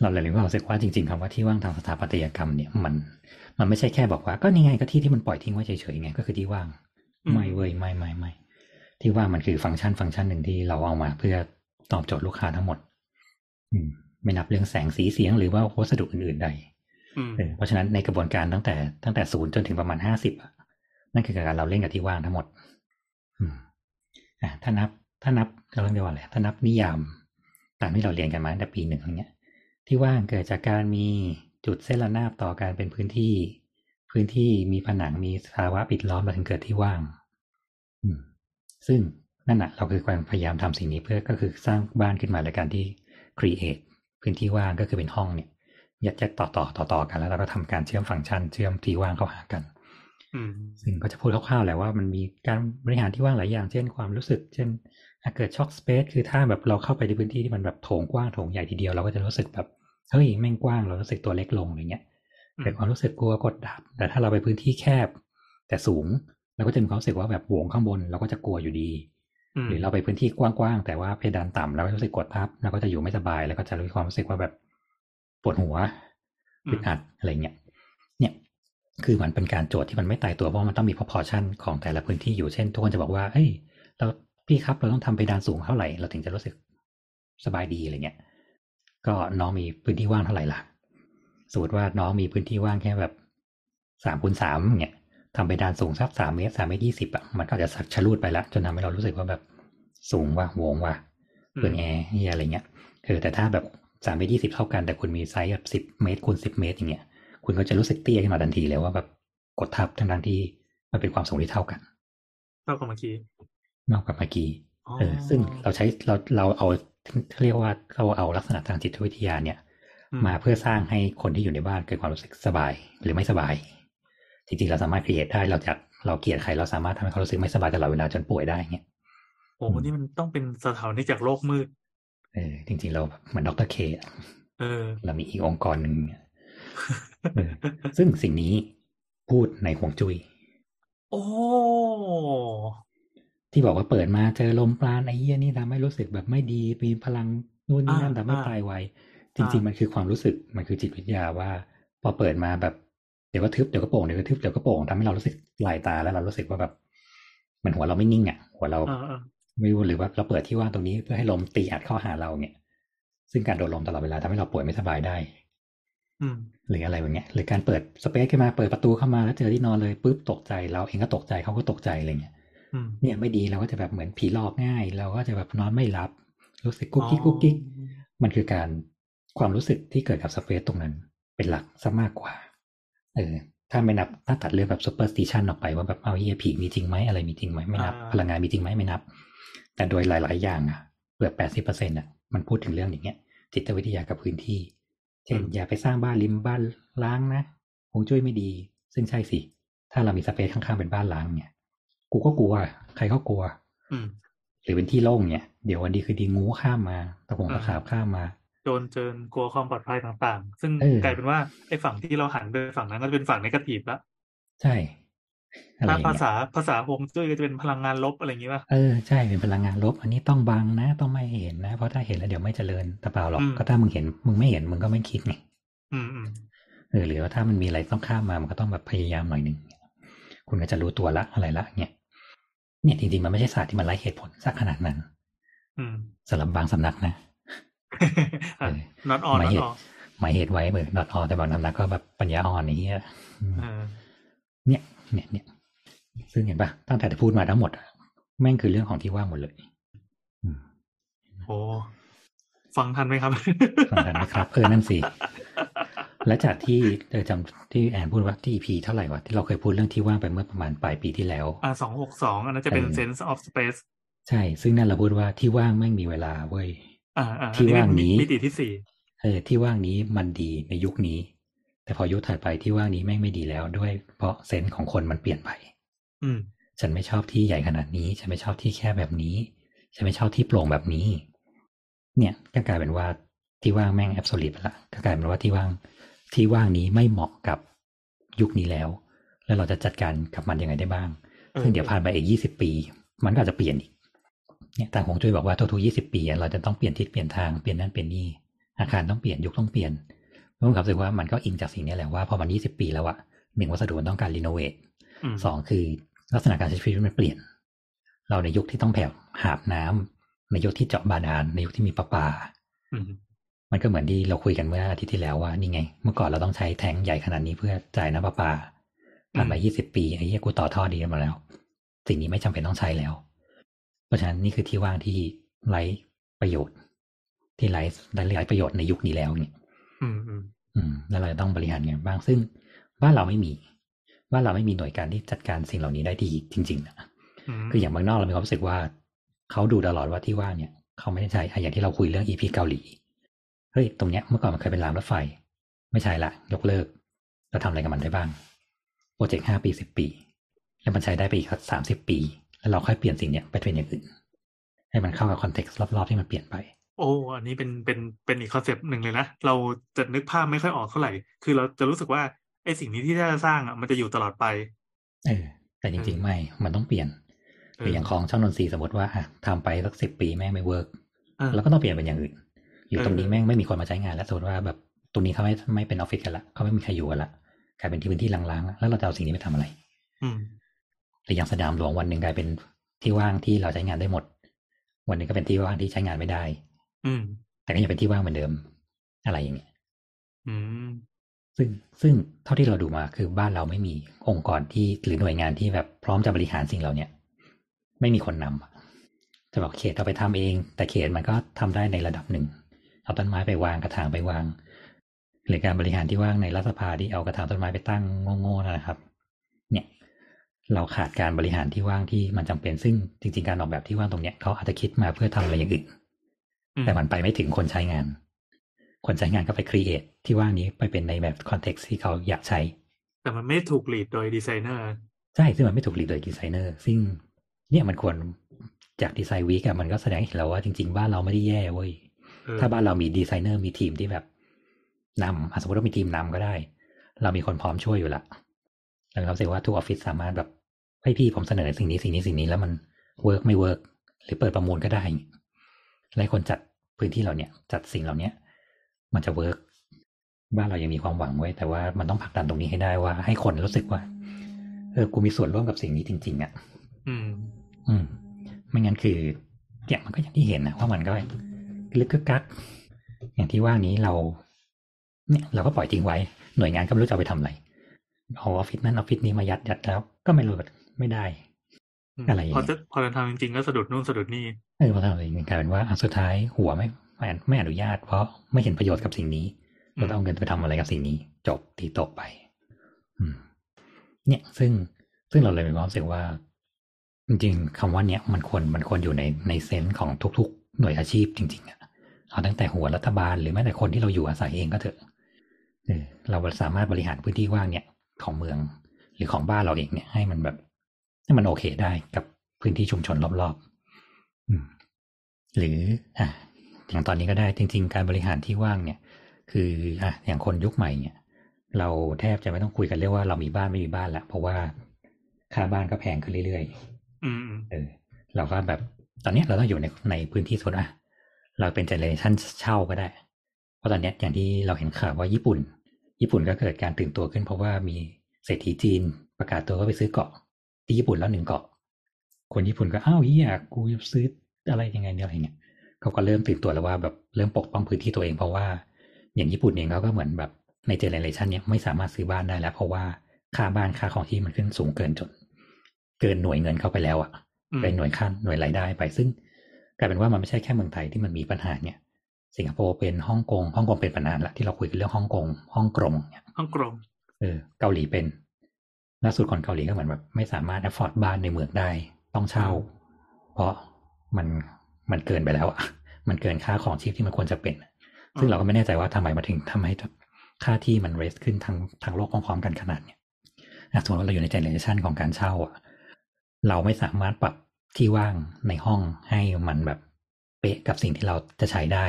เราเลยรู้สึกว่าจริง ๆคำว่าที่ว่างทางสถาปัตยกรรมเนี่ยมัน มันไม่ใช่แค่บอกว่าก็นี่ไงก็ที่ที่มันปล่อยทิ้งไว้เฉยๆไงก็คือที่ว่างอืมไม่เว้ยไม่ไม่ไม่ ที่ว่างมันคือฟังก์ชันฟังก์ชันหนึ่งที่เราเอามาเพื่อตอบโจทย์ลูกค้าทั้งหมด อืม ไม่นับเรื่องแสงสีเสียงหรือว่าวัสดุอื่นๆใดอืมเออเพราะฉะนั้นในกระบวนการตั้งแต่ตั้งแต่ศูนย์จนถึงประมาณห้าสิบนั่นคือการเราเล่นกับที่ว่างทั้งหมดอืมอะถ้านับ ถ้านับเราเรียกว่าอะไรถ้านับนิยามตามที่เราเรียนกันมาตั้งแต่ปีหนึ่งอะไรเงี้ย ที่ว่างเกิดจากการมีจุดเส้นระนาบต่อการเป็นพื้นที่ พื้นที่มีผนังมีภาวะปิดล้อมเราถึงเกิดที่ว่างอืม ซึ่งนั่นแหะเราคือความพยายามทำสิ่งนี้เพื่อก็คือสร้างบ้านขึ้นมาในการที่ create พื้นที่ว่างก็คือเป็นห้องเนี่ยยัดยัดต่อต่อต่อต่อกัน แล้วเราก็ทำการเชื่อมฟังก์ชัน เชื่อมที่ว่างเข้าหากันอืมซึ่งก็จะพูดคร่าวๆแหละว่ามันมีการบริหารที่ว่างหลายอย่าง เช่นความรู้สึก เช่นอะเกิดช็อคสเปซคือถ้าแบบเราเข้าไปในพื้นที่ที่มันแบบโถงกว้างโถงใหญ่ทีเดียวเราก็จะรู้สึกแบบเฮ้ยแม่งกว้างเรารู้สึกตัวเล็กลงอะไรเงี้ยอืมเกิดความรู้สึกกลัวกดดันแต่ถ้าเราไปพื้นที่แคบ แต่สูง เราก็จะมีความรู้สึกว่าแบบโหวงข้างบนเราก็จะกลัวอยู่ดีอืมหรือเราไปพื้นที่กว้างๆแต่ว่าเพดานต่ำเราก็รู้สึกกดทับเราก็จะอยู่ไม่สบายแล้วก็จะมีความรู้สึกว่าแบบปวดหัวอึดอัดอะไรเงี้ยเนี่ยคือมันเป็นการโจทย์ที่มันไม่ตายตัวเพราะมันต้องมี proportion ของแต่ละพื้นที่อยู่เช่นทุกคนจะบอกว่าเอ้ยเราพี่ครับเราต้องทำเพดานสูงเท่าไหร่เราถึงจะรู้สึกสบายดีอะไรเงี้ย ก็น้องมีพื้นที่ว่างเท่าไหร่ล่ะสมมติว่าน้องมีพื้นที่ว่างแค่แบบสามคูณสามเงี้ย ทำเพดานสูงสักสามเมตรสามเมตรยี่สิบอะมันก็จะสักชะลูดไปละจนทำให้เรารู้สึกว่าแบบสูงว่ะโหวงว่ะเปลืองแอร์เฮียอะไรเงี้ยเออแต่ถ้าแบบสามเมตรยี่สิบเท่ากันแต่คุณมีไซส์แบบสิบเมตรคูณสิบเมตรอย่างเงี้ยคุณก็จะรู้สึกเตี้ยขึ้นมาทันทีเลยว่าแบบกดทับทั้งๆที่มันเป็นความสูงที่เท่ากันเท่ากับเมื่อกี้นอกกับเมื่อกี้อ๋อเออ ซึ่งเราใช้เราเราเอาเรียกว่าเราเอาลักษณะทางจิตวิทยาเนี่ยอืมาเพื่อสร้างให้คนที่อยู่ในบ้านเกิดความรู้สึกสบายหรือไม่สบาย จริงๆเราสามารถครีเอทได้เราจากเราเกลียดใครเราสามารถทำให้เขารู้สึกไม่สบายตลอดเวลาจนป่วยได้เงี้ยโอ้โหนี่มันต้องเป็นสถานที่จากโลกมืด เออ จริง ๆ เราเหมือนดรเคเออ เรามีอีกองค์กรหนึ่งเนี่ยเออซึ่งสิ่งนี้พูดในห่วงจุย้ยโอ้ที่บอกว่าเปิดมาเจอลมปราณไอ้เหี้ยนี่ทำให้รู้สึกแบบไม่ดีมีพลังนู่นนี่นั่นอ่าทำให้อ่าตายไวจริงอ่าๆมันคือความรู้สึกมันคือจิตวิทยาว่า พอเปิดมาแบบ เดี๋ยวก็ทึบเดี๋ยวก็โป่งเดี๋ยวก็ทึบเดี๋ยวก็โป่งทำให้เรารู้สึกลายตาแล้วเรารู้สึกว่าแบบเหมันหัวเราไม่นิ่งอะ หัวเราเออเออไม่รู้หรือว่าเราเปิดที่ว่างตรงนี้เพื่อให้ลมตีอัดเข้าหาเราเนี่ย ซึ่งการโดนลมตลอดเวลาทำให้เราป่วยไม่สบายได้ อืมหรืออะไรแบบเนี้ย หรือการเปิดสเปซขึ้นมาเปิดประตูเข้ามาแล้วเจอที่นอนเลยปุ๊บตกใจเราเองก็ตกใจเขาก็ตกใจอะไรเงี้ยอืมเนี่ยไม่ดีเราก็จะแบบเหมือนผีหลอกง่าย เราก็จะแบบนอนไม่หลับ รู้สึกกุ๊กกิ๊กกุ๊กกิ๊กมันคือการความรู้สึกที่เกิดกับ space ตรงนั้น เป็นหลักซะมากกว่า เออถ้าไม่นับถ้าตัดเรื่องแบบ superstition ออกไปว่าแบบเอาเฮียผีมีจริงไหมอะไรมีจริงไหมไม่นับอ่าพลังงานมีจริงไหมไม่นับ แต่โดยหลาย ๆ อย่างอะเกือบแปดสิบเปอร์เซ็นต์อะมันพูดถึงเรื่องอย่างเงี้ย จิตวิทยากับพื้นที่ เช่น อย่าไปสร้างบ้านริมบ้านร้างนะฮวงจุ้ยไม่ดี ซึ่งใช่สิ ถ้าเรามี space ข้าง ๆ เป็นบ้านร้างเนี่ย กูก็กลัว ใครก็กลัวอืมหรือเป็นที่โล่งเนี่ย เดี๋ยววันดีคือดีงูข้ามมาตะคงตะขาบข้ามมา โจรเจินกลัวความปลอดภัยต่างๆ ซึ่งเออกลายเป็นว่าไอ้ฝั่งที่เราหันไปฝั่งนั้นก็จะเป็นฝั่งนกาทีฟแล้วใช่อะไรอถ้าย่างภาเงี้ยษาภาษาฮวงจุ้ยก็จะเป็นพลังงานลบอะไรอย่างงี้ป่ะเออใช่เป็นพลังงานลบ อันนี้ต้องบังนะ ต้องไม่เห็นนะ เพราะถ้าเห็นแล้วเดี๋ยวไม่เจริญแต่เปล่าหรอกอืมก็ถ้ามึงเห็นมึงไม่เห็นมึงก็ไม่คิดไงอืมอืมเออหรือว่าถ้ามันมีอะไรต้องข้ามมามันก็ต้องแบบพยายามหน่อยหนึ่งคุณก็จะรู้ตัวละอะไรละเนี่ยเนี่ยจริงๆมันไม่ใช่ศาสตร์ที่มันไร้เหตุผลสักขนาดนั้นอืมสำหรับบางสำนักนะ อะเออ not on หมาย not เหตุ on หมายเหตุไว้เหมือนดอทอแต่บางสำนักก็แบบปัญญาอ่อนอย่างเงี้ยอืมเออเนี่ย เนี่ยเนี่ยซึ่งเห็นปะตั้งแต่พูดมาทั้งหมดอะแม่งคือเรื่องของที่ว่างหมดเลยอืมโอ้ฟังทันไหมครับฟังกันนะครับเออนั่นสิและจากที่เออจำที่แอนพูดว่าที่ EP เท่าไหร่วะที่เราเคยพูดเรื่องที่ว่างไปเมื่อประมาณปลายปีที่แล้ว อ่าสองหกสองอันนั้นจะเป็นเออ sense of space ใช่ ซึ่งนั่นเราพูดว่าที่ว่างแม่งมีเวลาเว้ยอ่าอ่า ที่ว่างนี้มิติที่สี่เออที่ว่างนี้มันดีในยุคนี้ แต่พอยุคถัดไปที่ว่างนี้แม่งไม่ดีแล้วด้วยเพราะเซนส์ของคนมันเปลี่ยนไป อืมฉันไม่ชอบที่ใหญ่ขนาดนี้ ฉันไม่ชอบที่แคบแบบนี้ ฉันไม่ชอบที่โปร่งแบบนี้ เนี่ยก็กลายเป็นว่าที่ว่างแม่งแอบโซลิดไปละก็กลายเป็นว่าที่ว่างที่ว่างนี้ไม่เหมาะกับยุคนี้แล้ว แล้วเราจะจัดการกับมันยังไงได้บ้างเออซึ่งเดี๋ยวผ่านไปอีกยี่สิบปี มันก็อาจจะเปลี่ยนอีก เนี่ยทางของจุ้ยบอกว่าทุกๆยี่สิบปีอะเราจะต้องเปลี่ยนทิศเปลี่ยนทางเปลี่ยนนั่นเปลี่ยนนี่อาคารต้องเปลี่ยนยุคต้องเปลี่ยนผมรู้สึกว่ามันก็อิงจากสิ่งนี้แหละว่าพอมันยี่สิบปีแล้วอะหนึ่งวัสดุมันต้องการรีโนเวทอืมสองคือลักษณะการใช้ชีวิตมันเปลี่ยน เราในยุคที่ต้องแผ่หาบน้ำในยุคที่เจาะบาดาลในยุคที่มีประปาอืมมันก็เหมือนที่เราคุยกันเมื่ออาทิตย์ที่แล้วว่านี่ไง เมื่อก่อนเราต้องใช้แทงค์ใหญ่ขนาดนี้เพื่อจ่ายน้ำประปาผ่านมายี่สิบปีไอ้เหี้ยกูต่อท่อดีกันมาแล้ว สิ่งนี้ไม่จำเป็นต้องใช้แล้ว เพราะฉะนั้นนี่คือที่ว่างที่ไร้ประโยชน์ ที่ไร้ไร้ประโยชน์ในยุคนี้แล้วเนี่ยอืมอืมอืมแล้วเราจะต้องบริหารไงบ้างซึ่งบ้านเราไม่มีบ้านเราไม่มีหน่วยการที่จัดการสิ่งเหล่านี้ได้ดีจริงๆนะอืมคืออย่างเมืองนอกเรามีความรู้สึกว่าเขาดูตลอดว่าที่ว่างเนี่ยเขาไม่ได้ใช้อะอย่างที่เราคุยเรื่อง EP เกาหลีเฮ้ยตรงเนี้ยเมื่อก่อนมันเคยเป็นรางรถไฟ ไม่ใช่ละยกเลิกเราทำอะไรกับมันได้บ้าง project ห้าปีสิบปี แล้วมันใช้ได้ไปอีกสามสิบปี แล้วเราค่อยเปลี่ยนสิ่งเนี้ยไปเป็นอย่างอื่น ให้มันเข้ากับ context รอบๆที่มันเปลี่ยนไป โอ้อันนี้เป็นเป็นเป็นอีก concept หนึ่งเลยนะ เราจะนึกภาพไม่ค่อยออกเท่าไหร่ คือเราจะรู้สึกว่าไอ้สิ่งนี้ที่จะสร้างอะมันจะอยู่ตลอดไปเออแต่จริง ๆ ไม่ มันต้องเปลี่ยนหรืออย่างของช่องนนทรีย์สมมติว่าอะทำไปสักสิบปีแม่งไม่ work เออแล้วก็ต้องเปลี่ยนเป็นอย่างอื่นหรือเออตรงนี้แม่งไม่มีคนมาใช้งานแล้วสมมติว่าแบบตรงนี้เขาไม่ไม่เป็นออฟฟิศกันละเขาไม่มีใครอยู่กันละกลายเป็นที่พื้นที่ร้างๆแล้วเราจะเอาสิ่งนี้ไปทำอะไร อืมหรืออย่างสนามหลวงวันหนึ่งกลายเป็นที่ว่างที่เราใช้งานได้หมด วันหนึงก็เป็นที่ว่างที่ใช้งานไม่ได้ อืม แต่ก็ยังเป็นที่ว่างเหมือนเดิม อะไรอย่างเงี้ยอืม ซึ่งซึ่งเท่าที่เราดูมาคือบ้านเราไม่มีองค์กรที่หรือหน่วยงานที่แบบพร้อมจะบริหารสิ่งเหล่าเนี้ยไม่มีคนนำอะจะบอกเขตเราไปทำเอง แต่เขตมันก็ทำได้ในระดับหนึ่งเอาต้นไม้ไปวางกระถางไปวางหรือการบริหารที่ว่างในรัฐสภาที่เอากระถางต้นไม้ไปตั้งโง่ๆนั่นนะครับเนี่ย เราขาดการบริหารที่ว่างที่มันจำเป็นซึ่งจริง ๆ การออกแบบที่ว่างตรงเนี้ยเขาอาจจะคิดมาเพื่อทำอะไรอย่างอื่นอืมแต่มันไปไม่ถึงคนใช้งาน คนใช้งานก็ไป create ที่ว่างนี้ไปเป็นในแบบ context ที่เขาอยากใช้ แต่มันไม่ถูก lead โดยดีไซเนอร์ใช่ซึ่งมันไม่ถูก lead โดยดีไซเนอร์ซึ่งเนี่ยมันควรจาก Design Week อะมันก็แสดงให้เห็นแล้วว่าจริง ๆ บ้านเราไม่ได้แย่เว้ยเออถ้าบ้านเรามีดีไซเนอร์มีทีมที่แบบนำอะสมมติว่ามีทีมนำก็ได้ เรามีคนพร้อมช่วยอยู่ละแล้วเราเชื่อว่าทุกออฟฟิศสามารถแบบ ให้พี่ผมเสนอสิ่งนี้สิ่งนี้สิ่งนี้แล้วมัน work ไม่ work หรือเปิดประมูลก็ได้และคนจัดพื้นที่เราเนี่ยจัดสิ่งเหล่าเนี้ยมันจะ work บ้านเรายังมีความหวังเว้ยแต่ว่ามันต้องผลักดันตรงนี้ให้ได้ว่า ให้คนรู้สึกว่า เออกูมีส่วนร่วมกับสิ่งนี้จริง ๆอะอืม อืม ไม่งั้นคือเนี่ยมันก็อย่างที่เห็นนะว่ามันก็ลึกกึกกักอย่างที่ว่านี้เราเนี่ยเราก็ปล่อยทิ้งไว้หน่วยงานก็ไม่รู้จะเอาไปทำอะไรเอาออฟฟิศนั้นออฟฟิศนี้มายัดยัดแล้ว ก็ไม่รู้ ไม่ได้อืมอะไรอย่างพอเงี้ยจะพอจะทำจริงๆก็สะดุดนู่นสะดุดนี่เออพอทำอะไรอย่างเงี้ยกลายเป็นว่าอะสุดท้ายหัวไม่ไม่ไม่อนุญาต เพราะไม่เห็นประโยชน์กับสิ่งนี้เราต้องเอาเงินไปทำอะไรกับสิ่งนี้ จบตีตกไป อืม เนี่ยซึ่งซึ่งเราเลยมีความรู้สึกว่า จริงๆคำว่าเนี้ยมันควรมันควรอยู่ในในเซนส์ของทุก ๆ หน่วยอาชีพจริง ๆอะเอาตั้งแต่หัวรัฐบาลหรือแม้แต่คนที่เราอยู่อาศัยเองก็เถอะเออเราสามารถบริหารพื้นที่ว่างเนี่ย ของเมือง หรือของบ้านเราเองเนี่ยให้มันแบบ ให้มันโอเคได้กับพื้นที่ชุมชนรอบๆอืมหรืออะอย่างตอนนี้ก็ได้จริง ๆ การบริหารที่ว่างเนี่ย คืออะอย่างคนยุคใหม่เนี่ย เราแทบจะไม่ต้องคุยกันเรื่องว่าเรามีบ้านไม่มีบ้านแล้วเพราะว่าค่าบ้านก็แพงขึ้นเรื่อยๆอืมอืมเออ เราก็แบบตอนเนี้ยเราต้องอยู่ในในพื้นที่โซนอะเราเป็นเจเนอเรชันเช่าก็ได้ เพราะตอนเนี้ยอย่างที่เราเห็นข่าวว่าญี่ปุ่น ญี่ปุ่นก็เกิดการตื่นตัวขึ้นเพราะว่ามีเศรษฐีจีนประกาศตัวว่าไปซื้อเกาะ ที่ญี่ปุ่นแล้วหนึ่งเกาะ คนญี่ปุ่นก็อ้าวเฮียกูจะซื้ออะไรยังไงเนี่ยอะไรเงี้ยเขาก็เริ่มตื่นตัวแล้วว่าแบบเริ่มปกป้องพื้นที่ตัวเองเพราะว่า อย่างญี่ปุ่นเองเขาก็เหมือนแบบใน generation เนี้ยไม่สามารถซื้อบ้านได้แล้ว เพราะว่าค่าบ้านค่าของที่มันขึ้นสูงเกินจน เกินหน่วยเงินเข้าไปแล้วอะอืมเป็นหน่วยค่าหน่วยรายได้ไปซึ่งกลายเป็นว่ามันไม่ใช่แค่เมืองไทยที่มันมีปัญหาเนี่ย สิงคโปร์เป็นฮ่องกงฮ่องกงเป็นปัญหาละที่เราคุยกันเรื่องฮ่องกงฮ่องกงเนี่ยห้องกรงเออเกาหลีเป็น ล่าสุดคนเกาหลีก็เหมือนแบบไม่สามารถ afford บ้านในเมืองได้ ต้องเช่า เพราะมันมันเกินไปแล้วอะมันเกินค่าของชีพที่มันควรจะเป็น ซึ่งเราก็ไม่แน่ใจว่าทำไมมาถึงทำให้ค่าที่มันเรสขึ้นทั้งทั้งโลกพร้อมๆกันขนาดเนี้ยอะสมมติว่าเราอยู่ในเจเนอเรชันของการเช่าอะ เราไม่สามารถปรับที่ว่างในห้องให้มันแบบเป๊ะกับสิ่งที่เราจะใช้ได้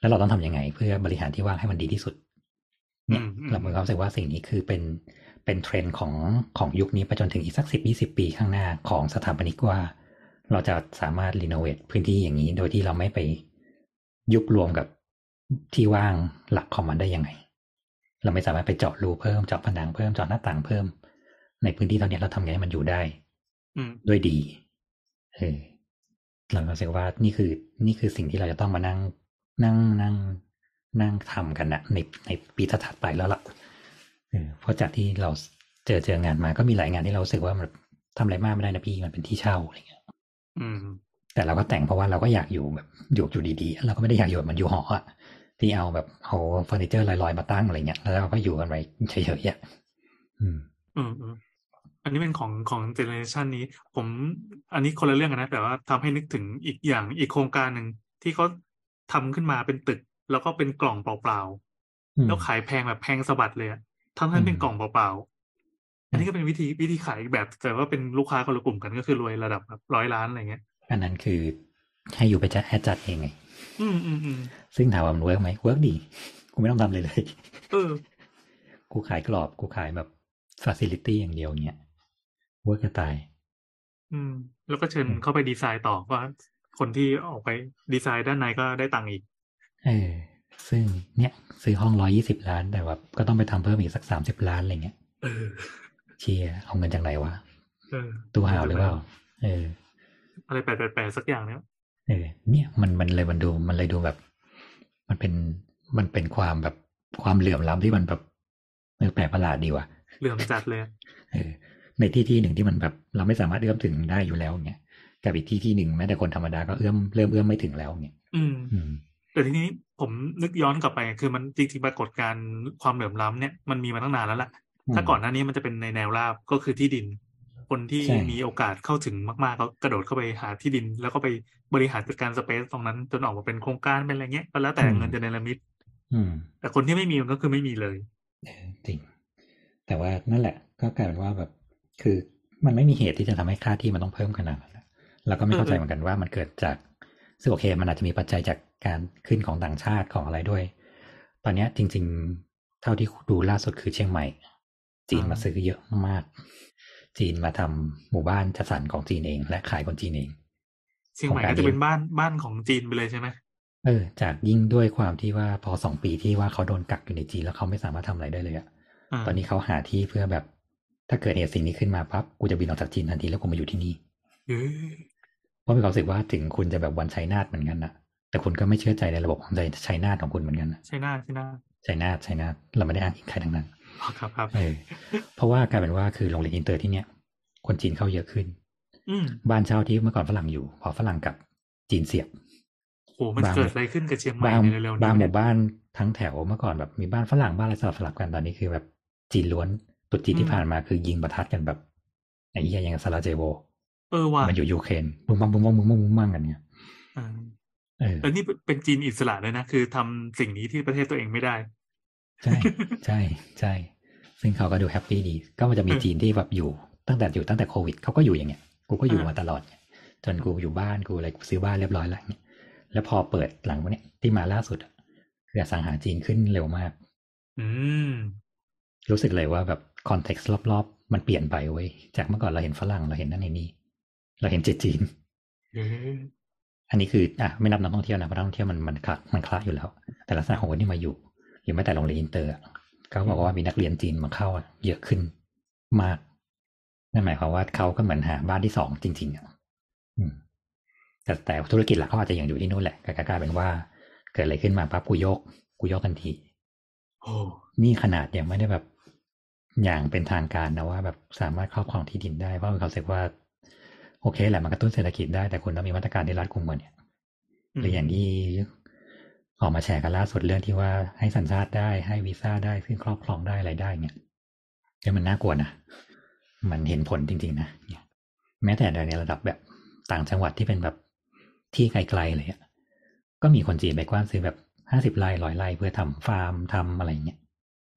แล้วเราต้องทำยังไง เพื่อบริหารที่ว่างให้มันดีที่สุดเนี่ยอืมอืมเรามีความรู้สึกว่าสิ่งนี้คือเป็น เป็นเทรนด์ของของยุคนี้ไปจนถึงอีกสักสิบยี่สิบปีข้างหน้าของสถาปนิกว่า เราจะสามารถรีโนเวทพื้นที่อย่างนี้ โดยที่เราไม่ไปยุบรวมกับที่ว่างหลักของมันได้ยังไง เราไม่สามารถไปเจาะรูเพิ่มเจาะผนังเพิ่มเจาะหน้าต่างเพิ่ม ในพื้นที่เท่านี้เราทำไงให้มันอยู่ได้อืมด้วยดีเออเราก็รู้สึกว่านี่คือ นี่คือสิ่งที่เราจะต้องมานั่งนั่งนั่งนั่งทำกันนะในในปีถัดๆไปแล้วล่ะ เออเพราะจากที่เราเจอเจองานมาก็มีหลายงานที่เรารู้สึกว่ามันทำอะไรมากไม่ได้นะพี่มันเป็นที่เช่าอะไรเงี้ยอืมแต่เราก็แต่งเพราะว่าเราก็อยากอยู่แบบอยู่อยู่ดีๆเราก็ไม่ได้อยากอยู่แบบมันอยู่หออะที่เอาแบบเอาเฟอร์นิเจอร์ลอยๆมาตั้งอะไรเงี้ยแล้วเราก็อยู่กันไปเฉยๆอะอืม อืมอืมอันนี้เป็นของของเจเนอเรชันนี้ ผมอันนี้คนละเรื่องกันนะ แต่ว่าทำให้นึกถึงอีกอย่างอีกโครงการหนึ่งที่เขาทำขึ้นมาเป็นตึก แล้วก็เป็นกล่องเปล่าอืๆมแล้วขายแพงแบบแพงสะบัดเลยอะ ทั้งที่เป็นกล่องเปล่าๆ อันนี้ก็เป็นวิธีวิธีขายอีกแบบ แต่ว่าเป็นลูกค้าคนละกลุ่มกันก็คือรวยระดับแบบร้อยล้านอะไรเงี้ย อันนั้นคือให้อยู่ไปจัดแอดจัดเองไง อืมอืมอืมซึ่งถามว่ามัน work ไหม work ดี กูไม่ต้องทำเลยเลย เออ กูขายกรอบ กูขายแบบฟ a ซิลิตี้อย่างเดียวเนี้ย work จะตาย อืม แล้วก็เชิญอืมเข้าไปดีไซน์ต่อว่าคนที่ออกไปดีไซน์ด้านในก็ได้ตังค์อีก เออ ซึ่งเนี่ยซื้อห้องร้อยี่สิบล้าน แต่ว่าก็ต้องไปทำเพิ่มอีกสักสามสิบล้านอะไรเงี้ยเออเชียร์เอาเงินจากไหนวะเออตู้ห่าวหรือเปล่าเออ อะไรแปลกๆสักอย่างเนี้ยเออเนี่ยมันมันเลยมันดูมันเลยดูแบบ มันเป็นมันเป็นความแบบความเหลื่อมล้ำที่มันแบบเออแปลกประหลาดดีว่ะเหลื่อมจัดเลยเออในที่ที่หนึ่งที่มันแบบเราไม่สามารถเอื้อมถึงได้อยู่แล้วเนี่ยกับอีกที่ที่หนึ่งแม้แต่คนธรรมดาก็เอื้อมเริ่มเอื้อมไม่ถึงแล้วเนี่ย อืมอืมแต่ทีนี้ ผมนึกย้อนกลับไป คือมันจริงๆปรากฏการณ์ความเหลื่อมล้ำเนี่ยมันมีมาตั้งนานแล้วล่ะถ้าก่อนหน้านี้มันจะเป็นในแนวราบก็คือที่ดิน คนที่ใช่มีโอกาสเข้าถึงมากๆก็กระโดดเข้าไปหาที่ดิน แล้วก็ไปบริหารจัดการสเปซตรงนั้น จนออกมาเป็นโครงการเป็นอะไรเงี้ยก็แล้วแต่เงินจะเนรมิตอืมแต่คนที่ไม่มีมันก็คือไม่มีเลยเออจริง แต่ว่านั่นแหละ ก็กลายเป็นว่าแบบคือมันไม่มีเหตุที่จะทำให้ค่าที่มันต้องเพิ่มขนาดนั้นนะเราก็ไม่เข้าใจเออเหมือนกันว่ามันเกิดจาก ซึ่งโอเค มันอาจจะมีปัจจัยจากการขึ้นของต่างชาติของอะไรด้วย ตอนเนี้ยจริง ๆ เท่าที่ดูล่าสุดคือเชียงใหม่ จีนมาซื้อเยอะมาก จีนมาทำหมู่บ้านจัดสรรของจีนเอง และขายคนจีนเอง เชียงใหม่โครงการก็จะเป็นนี้บ้านบ้านของจีนไปเลยใช่ไหมเออ จากยิ่งด้วยความที่ว่าพอสองปีที่ว่าเขาโดนกักอยู่ในจีนแล้วเขาไม่สามารถทำอะไรได้เลยอะาตอนนี้เขาหาที่เพื่อแบบ ถ้าเกิดเหตุสิ่งนี้ขึ้นมาปั๊บกูจะบินออกจากจีนทันทีแล้วกูมาอยู่ที่นี่ เอ้ยเพราะมีความรู้สึกว่าถึงคุณจะแบบวันชัยนาทเหมือนกันนะแต่คุณก็ไม่เชื่อใจในระบบของใจชัยนาทของคุณเหมือนกันนะใช่หน้าใช่หน้าชัยนาทชัยนาทเราไม่ได้อ้างอิงใครทั้งนั้นอ๋อครับครับเออเพราะว่ากลายเป็นว่าคือโรงเรียนอินเตอร์ที่เนี้ยคนจีนเข้าเยอะขึ้นอืมบ้านเช่าที่เมื่อก่อนฝรั่งอยู่ พอฝรั่งกลับจีนเสียบโหมันบางเกิดอะไรขึ้นกับเชียงใหม่บางในเร็วๆนี้บางหเนี่มู่ยบ้านทั้งแถวเมื่อก่อนแบบมีบ้านฝรั่งบ้านอะไรสลับสลับกันตอนนี้คือแบบจีนล้วนตรุษจีนที่ผ่านมาคือยิงประทัดกันแบบไอ้เหี้ยยังกับซาราเจโว เออว่ะมันอยู่ยูเครนบุ้งบังบุ้งบังบุ้งบังบุ้งบังกันเนี่ยเออแล้วนี่เป็นจีนอิสระเลยนะ คือทำสิ่งนี้ที่ประเทศตัวเองไม่ได้ ใช่ใช่ใช่ ซึ่งเขาก็ดูแฮปปี้ดี ก็มันจะมีจีนที่แบบอยู่ตั้งแต่อยู่ตั้งแต่โควิดเขาก็อยู่อย่างเงี้ย กูก็อยู่มาตลอด จนกูอยู่บ้านกูอะไรกูซื้อบ้านเรียบร้อยแล้วเนี่ยแล้วพอเปิดหลังวันเนี้ยที่มาล่าสุดคืออสังหาจีนขึ้นเร็วมาก อืมรู้สึกเลยว่าแบบ context รอบๆ มันเปลี่ยนไปเว้ยจากเมื่อก่อนเราเห็นฝรั่งเราเห็นนั่นเห็นนี่ เราเห็นแต่จีนเอ๊ะอันนี้คืออะไม่นับนักท่องเที่ยวนะเพราะนักท่องเที่ยวมันมันคละมันคละอยู่แล้ว แต่ลักษณะของคนที่มาอยู่หรือแม้แต่โรงเรียนอินเตอร์อะเขาบอกว่ามีนักเรียนจีนมาเข้าอะเยอะขึ้นมากนั่นหมายความว่าเขาก็เหมือนหาบ้านที่สองจริง ๆอะอืมแต่แต่ธุรกิจหลักเขาอาจจะยังอยู่ที่นู่นแหละก็กลายเป็นว่า เกิดอะไรขึ้นมาปั๊บกูโยกกูโยกทันทีโอ้นี่ขนาดยังไม่ได้แบบอย่างเป็นทางการนะว่าแบบสามารถครอบครองที่ดินได้เพราะมีความรู้สึกว่า โอเคแหละมันกระตุ้นเศรษฐกิจได้แต่คุณต้องมีมาตรการที่รัดกุมกว่าเนี่ยหรืออย่างที่ออกมาแชร์กันล่าสุดเรื่องที่ว่าให้สัญชาติได้ให้วีซ่าได้ซึ่งครอบครองได้อะไรได้เนี่ยเอ้ยมันน่ากลัวนะมันเห็นผลจริง ๆ นะเนี่ยแม้แต่ในระดับแบบต่างจังหวัดที่เป็นแบบที่ไกลๆเลยอะก็มีคนจีนไปกว้านซื้อแบบห้าสิบไร่ร้อยไร่เพื่อทำฟาร์มทำอะไรเงี้ย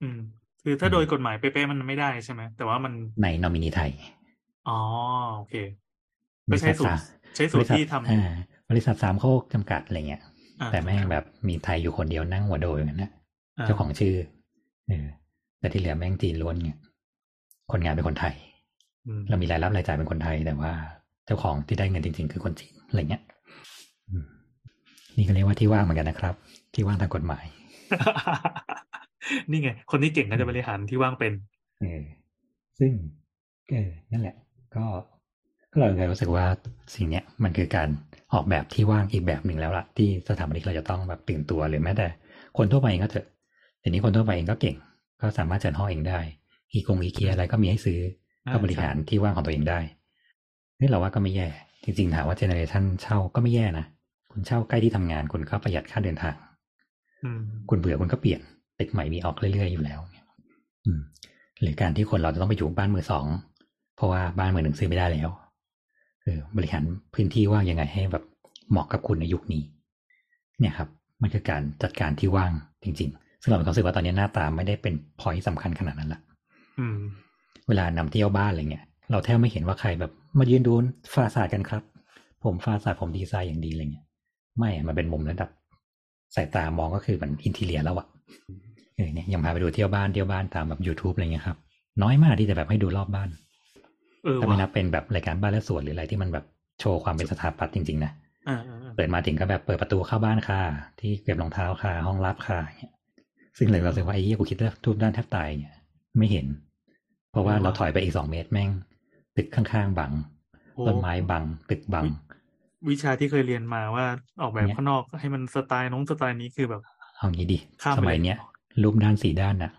อืม คือถ้าโดยกฎหมายเป๊ะๆมันไม่ได้ใช่ไหมแต่ว่ามันในนอมินีไทย อ๋อโอเค ก็ใช้สูตรสาใช้สูบตริรษัทที่ทำอ่าบริษัทสามโคกจำกัดอะไรเงี้ยอ่าแต่แม่งแบบมีไทยอยู่คนเดียวนั่งหัวโดอย่างนั้นนะาเจ้าของชื่อเออแต่ที่เหลือแม่งจีนล้วนเงี้ยคนงานเป็นคนไทยอืมเรามีรายรับรายจ่ายเป็นคนไทย แต่ว่าเจ้าของที่ได้เงินจริง ๆ คือคนจีนอะไรเงี้ยอืมนี่ก็เรียกว่าที่ว่างเหมือนกันนะครับ ที่ว่างทางกฎหมาย นี่ไง คนที่เก่งก็จะบริหารที่ว่างเป็นเออซึ่งเออนั่นแหละ ก็ก็ เราเลยรู้สึกว่าสิ่งเนี้ยมันคือการออกแบบที่ว่างอีกแบบหนึ่งแล้วล่ะ ที่สถาปนิกเราจะต้องแบบตื่นตัวหรือแม้แต่คนทั่วไปเองก็เถอะเดี๋ยวนี้คนทั่วไปเองก็เก่ง ก็สามารถจัดห้องเองได้อีกงอีเกียอะไรก็มีให้ซื้ออ่าก็บริหารที่ว่างของตัวเองได้ นี่เราว่าก็ไม่แย่ จริงๆถามว่าเจเนอเรชันเช่าก็ไม่แย่นะคุณเช่าใกล้ที่ทำงานคุณก็ประหยัดค่าเดินทางอืมคุณเบื่อคุณก็เปลี่ยนตึกใหม่มีออกเรื่อยๆอยู่แล้วอืมหรือการที่คนเราจะต้องไปอยู่บ้านมือสอง เพราะว่าบ้านมือหนึ่งซื้อไม่ได้แล้วเออ บริหารพื้นที่ว่างยังไงให้แบบเหมาะกับคุณในยุคนี้ เนี่ยครับ มันคือการจัดการที่ว่างจริง ๆ ซึ่งเรามีความรู้สึกว่าตอนนี้หน้าตาไม่ได้เป็นพอยสำคัญขนาดนั้นละอืมเวลานำเที่ยวบ้านอะไรเงี้ย เราแทบไม่เห็นว่าใครแบบ มายืนดูฟาสาดกันครับ ผมฟาสาดผมดีไซน์อย่างดีอะไรเงี้ย ไม่อะมันเป็นมุมระดับสายตามองก็คือมันอินทีเลียแล้วอะเออเนี่ยยังพาไปดูเที่ยวบ้านเที่ยวบ้านตามแบบ YouTube อะไรเงี้ยครับ น้อยมากที่จะแบบให้ดูรอบบ้านเออ ถ้าไม่ว่ะนับเป็นแบบรายการบ้านและสวนหรืออะไรที่มันแบบโชว์ความเป็นสถาปัตย์จริง ๆ นะอ่าอ่าอ่าเปิดมาถึงก็แบบเปิดประตูเข้าบ้านค่ะ ที่เก็บรองเท้าค่ะ ห้องรับค่ะเงี้ยซึ่งเลยเราสึกว่าไอ้เหี้ยกูคิดว่าทุบด้านแทบตายเนี่ยไม่เห็น เพราะว่าเราถอยไปอีกสองเมตรแม่ง ตึกข้างๆบังโอ้ต้นไม้บัง ตึกบัง วิชาที่เคยเรียนมาว่าออกแบบเนี่ยข้างนอกให้มันสไตล์น้องสไตล์นี้คือแบบเอางี้ดิข้ามไปสมัยเลยเนี้ยรูปด้านสี่ด้านน่ะ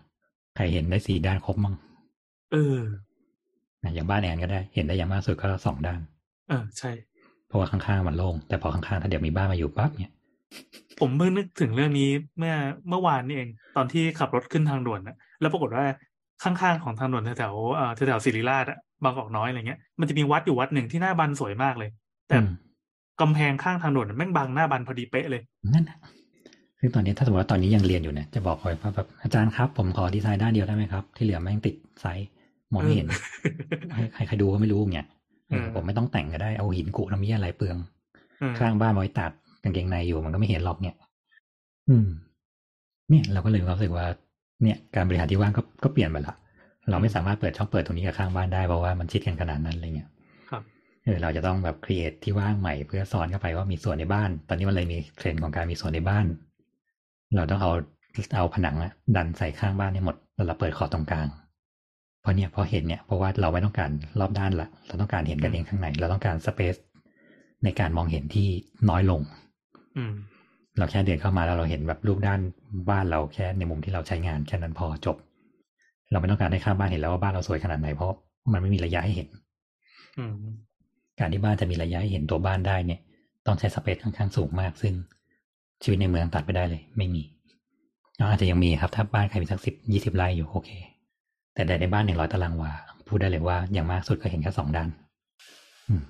ใครเห็นได้สี่ด้านครบมั้งเออนะ อย่างบ้านแอนก็ได้ เห็นได้อย่างมากสุดก็สองด้านเออใช่ เพราะว่าข้างๆมันโล่งแต่พอข้างๆถ้าเดี๋ยวมีบ้านมาอยู่ปั๊บเนี่ย ผมเพิ่งนึกถึงเรื่องนี้เมื่อเมื่อวานนี่เอง ตอนที่ขับรถขึ้นทางด่วนนะแล้วปรากฏว่าข้างๆของทางด่วนแถวๆเอ่อแถวๆศิริราชอะบางกอกน้อยอะไรเงี้ยมันจะมีวัดอยู่วัดหนึ่งที่หน้าบันสวยมากเลย แต่อืมกำแพงข้างทางด่วนแม่งบังหน้าบันพอดีเป๊ะเลยนั่นน่ะซึ่งตอนนี้ถ้าสมมติว่าตอนนี้ยังเรียนอยู่เนี่ยจะบอกคอยว่าแบบอาจารย์ครับ ผมขอดีไซน์ด้านเดียวได้ไหมครับ ที่เหลือแม่งติด site มองไม่เห็นให้ใครใครดูก็ไม่รู้เนี่ยเออเออผมไม่ต้องแต่งก็ได้เอาหินกุน้ำเยี่ยอะไรเปลืองเออข้างบ้านไว้ตากกางเกงในอยู่มันก็ไม่เห็นหรอกเนี่ยอืม เนี่ยเราก็เลยรู้สึกว่า เนี่ย การบริหารที่ว่างก็ก็เปลี่ยนไปละเราไม่สามารถเปิดช่องเปิดตรงนี้กับข้างบ้านได้เพราะว่ามันชิดกันขนาดนั้นอะไรเงี้ยครับเออเราจะต้องแบบ create ที่ว่างใหม่เพื่อสอนเข้าไปว่ามีสวนในบ้าน ตอนนี้มันเลยมีเทรนด์ของการมีสวนในบ้าน เราต้องเอาเอาผนังอะดันใส่ข้างบ้านให้หมดแล้วเราเปิดขอบตรงกลาง เพราะเนี่ยพอเห็นเนี่ยเพราะว่าเราไม่ต้องการรอบด้านละเราต้องการเห็นกันเองข้างใน เราต้องการ space ในการมองเห็นที่น้อยลง อืมเราแค่เดินเข้ามาแล้วเราเห็นแบบรูปด้านบ้านเราแค่ในมุมที่เราใช้งานแค่นั้นพอจบ เราไม่ต้องการให้ข้างบ้านเห็นแล้วว่าบ้านเราสวยขนาดไหนเพราะมันไม่มีระยะให้เห็นอืมการที่บ้านจะมีระยะให้เห็นตัวบ้านได้เนี่ย ต้องใช้สเปซค่อนข้างสูงมาก ซึ่งชีวิตในเมืองตัดไปได้เลย ไม่มีอาจจะยังมีครับ ถ้าบ้านใครมีสักสิบยี่สิบไร่อยู่โอเค แต่ในบ้านหนึ่งร้อยตารางวา พูดได้เลยว่าอย่างมากสุดก็เห็นแค่สองด้านอืม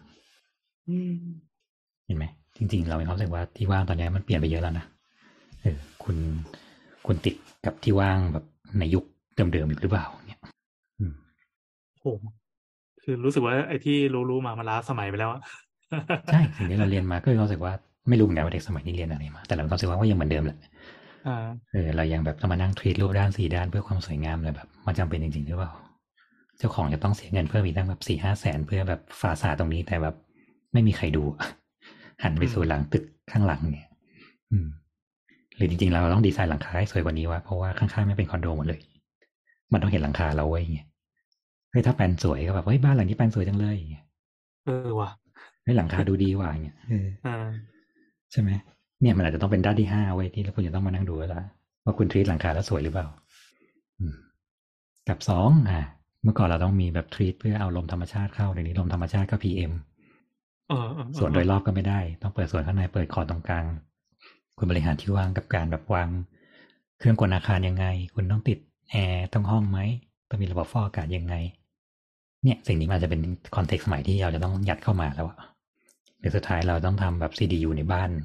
อืมเห็นไหมจริง ๆ เรามีความรู้สึกว่าที่ว่างตอนนี้มันเปลี่ยนไปเยอะแล้วนะเออคุณคุณติดกับที่ว่างแบบในยุคเดิมๆอยู่หรือเปล่าเนี่ยอืมโหคือรู้สึกว่าไอ้ที่รู้ๆมามันล้าสมัยไปแล้วอะใช่สิ่งที่เราเรียนมาก็มีความรู้สึกว่าไม่รู้เหมือนกันว่าเด็กสมัยนี้เรียนอะไรมา แต่เรามีความรู้สึกว่าก็ยังเหมือนเดิมแหละอ่า เออเรายังแบบต้องมานั่งทรีตรูปด้านสี่ด้านเพื่อความสวยงามเลยแบบมันจำเป็นจริงๆหรือเปล่าเจ้าของจะต้องเสียเงินเพิ่มอีกตั้งแบบสี่ห้าแสนเพื่อแบบฝาสาดตรงนี้แต่แบบ ไม่มีใครดู หันไปสู่หลังตึกข้างหลังเนี่ย อืมหรือจริงๆ เราต้องดีไซน์หลังคาให้สวยกว่านี้วะเพราะว่าข้างๆไม่เป็นคอนโดหมดเลย มันต้องเห็นหลังคาเราไว้ยเงี้ยเฮ้ยถ้าแปลนสวยก็แบบเฮ้ยบ้านหลังนี้แปลนสวยจังเลยอย่างเงี้ยเออว่ะเฮ้ยหลังคาดูดีว่ะอย่างเงี้ยเอออ่าใช่ไหม เนี่ยมันอาจจะต้องเป็นด้านที่ห้าเว้ยที่คุณจะต้องมานั่งดูแล้วล่ะว่าคุณทรีตหลังคาแล้วสวยหรือเปล่าอืมกับสองอะ เมื่อก่อนเราต้องมีแบบ treat เพื่อเอาลมธรรมชาติเข้าเดี๋ยวนี้ลมธรรมชาติก็ PMเออเออเออสวนโดยรอบก็ไม่ได้ ต้องเปิดสวนข้างในเปิดคอร์ดตรงกลาง คุณบริหารที่ว่างกับการแบบวาง เครื่องกลอาคารยังไง คุณต้องติดแอร์ทุกห้องไหมต้องมีระบบฟอกอากาศยังไง เนี่ยสิ่งนี้มันจะเป็น context ใหม่ที่เราจะต้องยัดเข้ามาแล้วอะเดี๋ยวสุดท้ายเราต้องทำแบบ CDU ในบ้านมี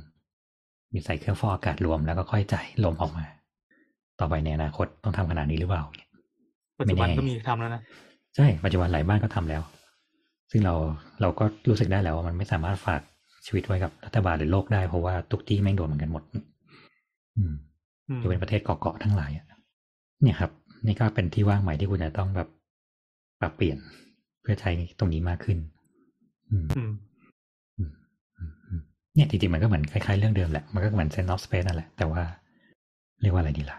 ใส่เครื่องฟอกอากาศรวมแล้วก็ค่อยจ่ายลมออกมา ต่อไปในอนาคตต้องทำขนาดนี้หรือเปล่าปัจจุบันไม่แน่ก็มีทำแล้วนะใช่ปัจจุบันหลายบ้านก็ทำแล้ว ซึ่งเราเราก็รู้สึกได้แล้วว่ามันไม่สามารถฝากชีวิตไว้กับรัฐบาลหรือโลกได้เพราะว่าทุกที่แม่งโดนเหมือนกันหมด อืมอืมจะเป็นประเทศเกาะๆทั้งหลายอะเนี่ยครับ นี่ก็เป็นที่ว่างใหม่ที่คุณจะต้องแบบปรับเปลี่ยนเพื่อใช้ตรงนี้มากขึ้น อืมอืมอืมอืมอืม เนี่ยจริงๆมันก็เหมือนคล้ายๆเรื่องเดิมแหละ มันก็เหมือน sense of space นั่นแหละ แต่ว่าเรียกว่าอะไรดีล่ะ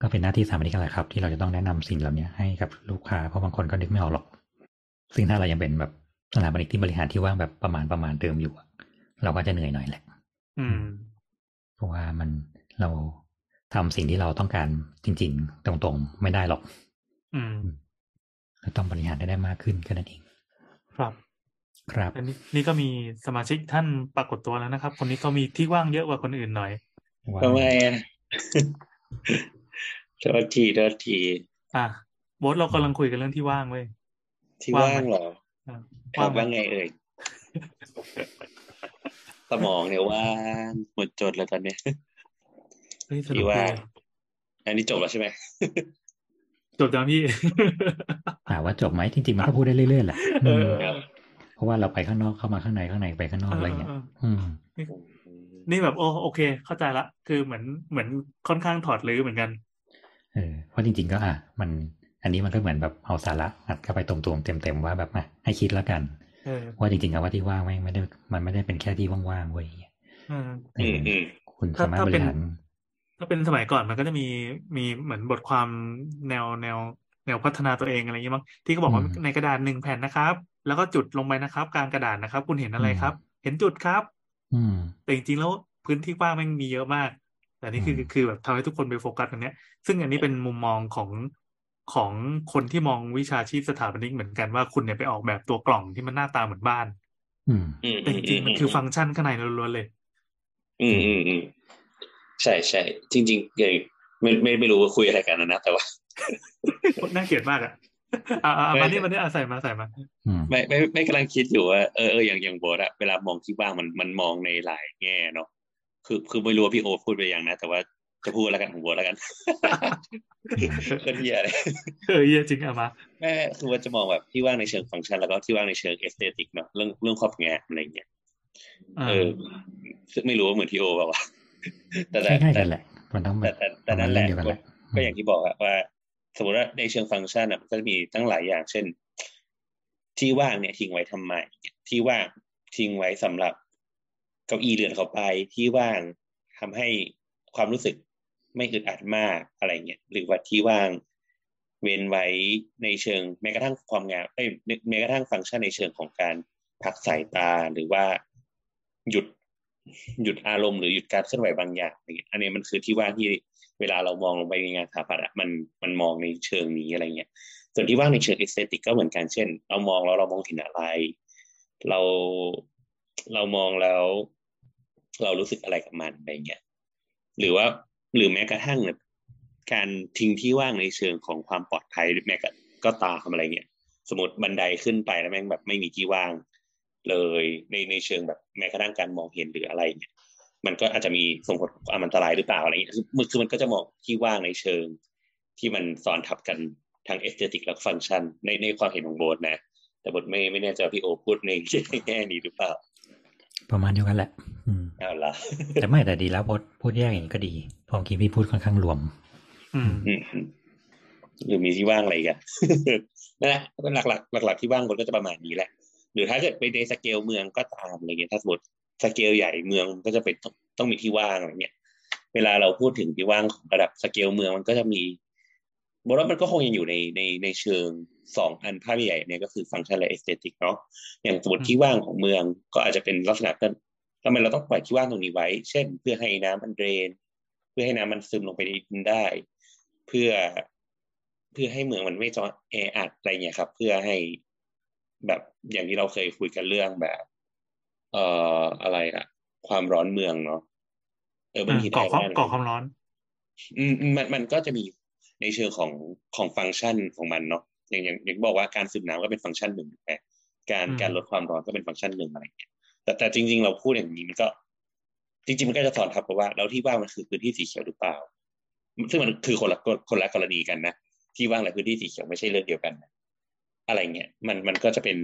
ก็เป็นหน้าที่สถาปนิกแหละครับ ที่เราจะต้องแนะนำสิ่งเหล่านี้ให้กับลูกค้า เพราะบางคนก็นึกไม่ออกหรอก ซึ่งถ้าเรายังเป็นแบบสถาปนิกที่บริหารที่ว่างแบบประมาณประมาณเดิมอยู่อะเราก็จะเหนื่อยหน่อยแหละ อืม เพราะว่ามันเราทำสิ่งที่เราต้องการจริง ๆ ตรงๆไม่ได้หรอก อืมเราต้องบริหารได้ได้มากขึ้นแค่นั้นเอง ครับ ครับอันนี้นี่ก็มีสมาชิกท่านปรากฏตัวแล้วนะครับ คนนี้เขามีที่ว่างเยอะกว่าคนอื่นหน่อยทำไมอะโทษทีโทษทีอะโบทเรากำลังคุยกันเรื่องที่ว่างเว้ยที่ว่างว่างไหมเหรออะครับไหมว่าไงเอ่ยสมองเนี่ยว่างหมดจดแล้วตอนเนี้ยเฮ้ยสนุที่กว่าดีงอันนี้จบแล้วใช่ไหมจบจังพี่ถามว่าจบไหมจริงๆมันก็พูดได้เรื่อยๆแหละเออือมเพ ราะว่าเราไปข้างนอกเข้ามาข้างในข้างในไปข้างนอกอะไรเงี้ยอืมนี่แบบโอโอเค เข้าใจละคือเหมือนเหมือนค่อนข้างถอดรื้อเหมือนกัน เออเพราะจริง ๆ ก็อะมัน อันนี้มันก็เหมือนแบบเอาสาระอัดเข้าไปตรงๆเต็มๆว่าแบบมาให้คิดแล้วกันเออว่าจริงๆคำว่าที่ว่างไม่ไม่ได้ มันไม่ได้เป็นแค่ที่ว่างๆเว้ยเออเออือมอืมคุณถ้าสามารถถ้าบเป็รินหารถ้าเป็นสมัยก่อนมันก็จะมีมีเหมือนบทความแนวแนวแนวพัฒนาตัวเองอะไรอย่างเงี้ยมั้งที่เขาบอกว่าอืมในกระดาษหนึ่งแผ่นนะครับ แล้วก็จุดลงไปนะครับ กลางกระดาษนะครับ คุณเห็นอะไรอืมครับ เห็นจุดครับ อืม แต่จริงๆแล้วพื้นที่ว่างแม่งมีเยอะมาก แต่นี่คืออืมคือแบบทำให้ทุกคนไปโฟกัสตรงเนี้ย ซึ่งอันนี้เป็นมุมมองของของคนที่มองวิชาชีพสถาปนิกเหมือนกันว่าคุณเนี่ยไปออกแบบตัวกล่องที่มันหน้าตาเหมือนบ้าน อืมอืมแต่จริงๆมันคือฟังก์ชันข้างในล้วนๆเลย อืมอืมอืมใช่ใช่จริงๆเลยไม่ไม่ไม่รู้ว่าคุยอะไรกันนะนะแต่ว่าน่าเกลียดมากอะ อ่าอ่าไม่มานี่มานี่อะใส่มาใส่มาอืมไม่ไม่ไม่กำลังคิดอยู่ว่าเออเอออย่างอย่างโบสอะเวลามองที่ว่างมันมันมองในหลายแง่เนาะคือคือไม่รู้ว่าพี่โอพูดไปยังนะ แต่ว่าจะพูดแล้วกันของโบสแล้วกันก็ที่อะไรเออเหี้ยจริงอะมาแม่คือว่าจะมองแบบที่ว่างในเชิงฟังก์ชันแล้วก็ที่ว่างในเชิง aesthetic เนาะเรื่องเรื่องครอบงานอะไรอย่างเงี้ยอ่าเออซึ่งไม่รู้ว่าเหมือนพี่โอเปล่าวะแต่แต่ใกล้ๆแต่กันแหละมันต้องแบแต่บแต่แต่ประมานั่ณนแหเรื่องละเดียวกันแหละก็อย่างที่บอกอะว่า สมมติว่าในเชิงฟังก์ชันอะมันก็จะมีตั้งหลายอย่าง เช่น ที่ว่างเนี่ยทิ้งไว้ทำไมที่ว่างทิ้งไว้สำหรับเก้าอี้เรือนเขาไปที่ว่างทำให้ความรู้สึกไม่อึดอัดมากอะไรเงี้ยหรือว่าที่ว่างเว้นไว้ในเชิงแม้กระทั่งความงามเอ้ยแม้กระทั่งฟังก์ชันในเชิงของการพักสายตาหรือว่าหยุดหยุดอารมณ์หรือหยุดการเคลื่อนไหวบางอย่างอะไรเงี้ยอันนี้มันคือที่ว่างที่ เวลาเรามองลงไปในงานสถาปัตย์มันมันมองในเชิงนี้อะไรเงี้ยส่วนที่ว่างในเชิง aesthetic ก็เหมือนกันเช่น เรามองแล้วเรามองเห็นอะไร เราเรามองแล้ว เรารู้สึกอะไรกับมันอะไรเงี้ยหรือว่าหรือแม้กระทั่งแบบการทิ้งที่ว่างในเชิงของความปลอดภัยหรือแม้กระก็ตามอะไรเงี้ยสมมติบันไดขึ้นไปแล้วแม่งแบบไม่มีที่ว่าง เลยในในเชิงแบบแม้กระทั่งการมองเห็นหรืออะไรเงี้ย มันก็อาจจะมีส่งผลอันตรายหรือเปล่าอะไรเงี้ยคือมันคือมันก็จะมองที่ว่างในเชิง ที่มันซ้อนทับกันทาง aesthetic และฟังก์ชันในในความเห็นของโบสนะ แต่โบสไม่ไม่แน่ใจว่าพี่โอพูดในแง่นี้หรือเปล่า ประมาณเดียวกันแหละ อืมเอาละแต่ไม่แต่ดีแล้วพูดพูดแยกอย่างนี้ก็ดีเพราะเมื่อกี้พี่พูดค่อนข้างรวม อืมอืมอืมหรือมีที่ว่างอะไรอีกันนั่นแหละหลักหลักหลักหลักๆที่ว่างบนก็จะประมาณนี้แหละ หรือถ้าเกิดไปในสเกลเมืองก็ตามอะไรเงี้ยถ้าสมมติ สเกลใหญ่เมืองก็จะเป็นต้องต้องมีที่ว่างอะไรเงี้ยเวลาเราพูดถึงที่ว่างของระดับสเกลเมืองมันก็จะมีบอกว่ามันก็คงยังอยู่ในในในเชิงสองอันภาพใหญ่เนี่ยก็คือฟังก์ชันและ aesthetic เนาะอย่างสมมติที่ว่างของเมืองก็อาจจะเป็นลักษณะก็ทำไมเราต้องปล่อยที่ว่างตรงนี้ไว้ เช่น เพื่อให้น้ำมันเดรน เพื่อให้น้ำมันซึมลงไปในดินได้ เพื่อเพื่อให้เมืองมันไม่จอแออัดอะไรเงี้ยครับ เพื่อให้แบบอย่างที่เราเคยคุยกันเรื่องแบบ เอ่ออะไรอะความร้อนเมืองเนาะเออมันมีก่อความได้ก่อความร้อนอืมอืมมันมันก็จะมีในเชิงของของฟังก์ชันของมันเนาะอย่างอย่างอย่างที่บอกว่าการซึมน้ำก็เป็นฟังก์ชันหนึ่งถูกไหมการอืมการลดความร้อนก็เป็นฟังก์ชันหนึ่งอะไรเงี้ยแต่แต่จริง ๆ เราพูดอย่างนี้มันก็ จริง ๆ มันก็จะซ้อนทับกับว่าแล้วที่ว่างมันคือพื้นที่สีเขียวหรือเปล่า ซึ่งมันคือคนละคนละกรณีกันนะที่ว่างและพื้นที่สีเขียวไม่ใช่เรื่องเดียวกันนะอะไรเงี้ยมันมันก็จะเป็น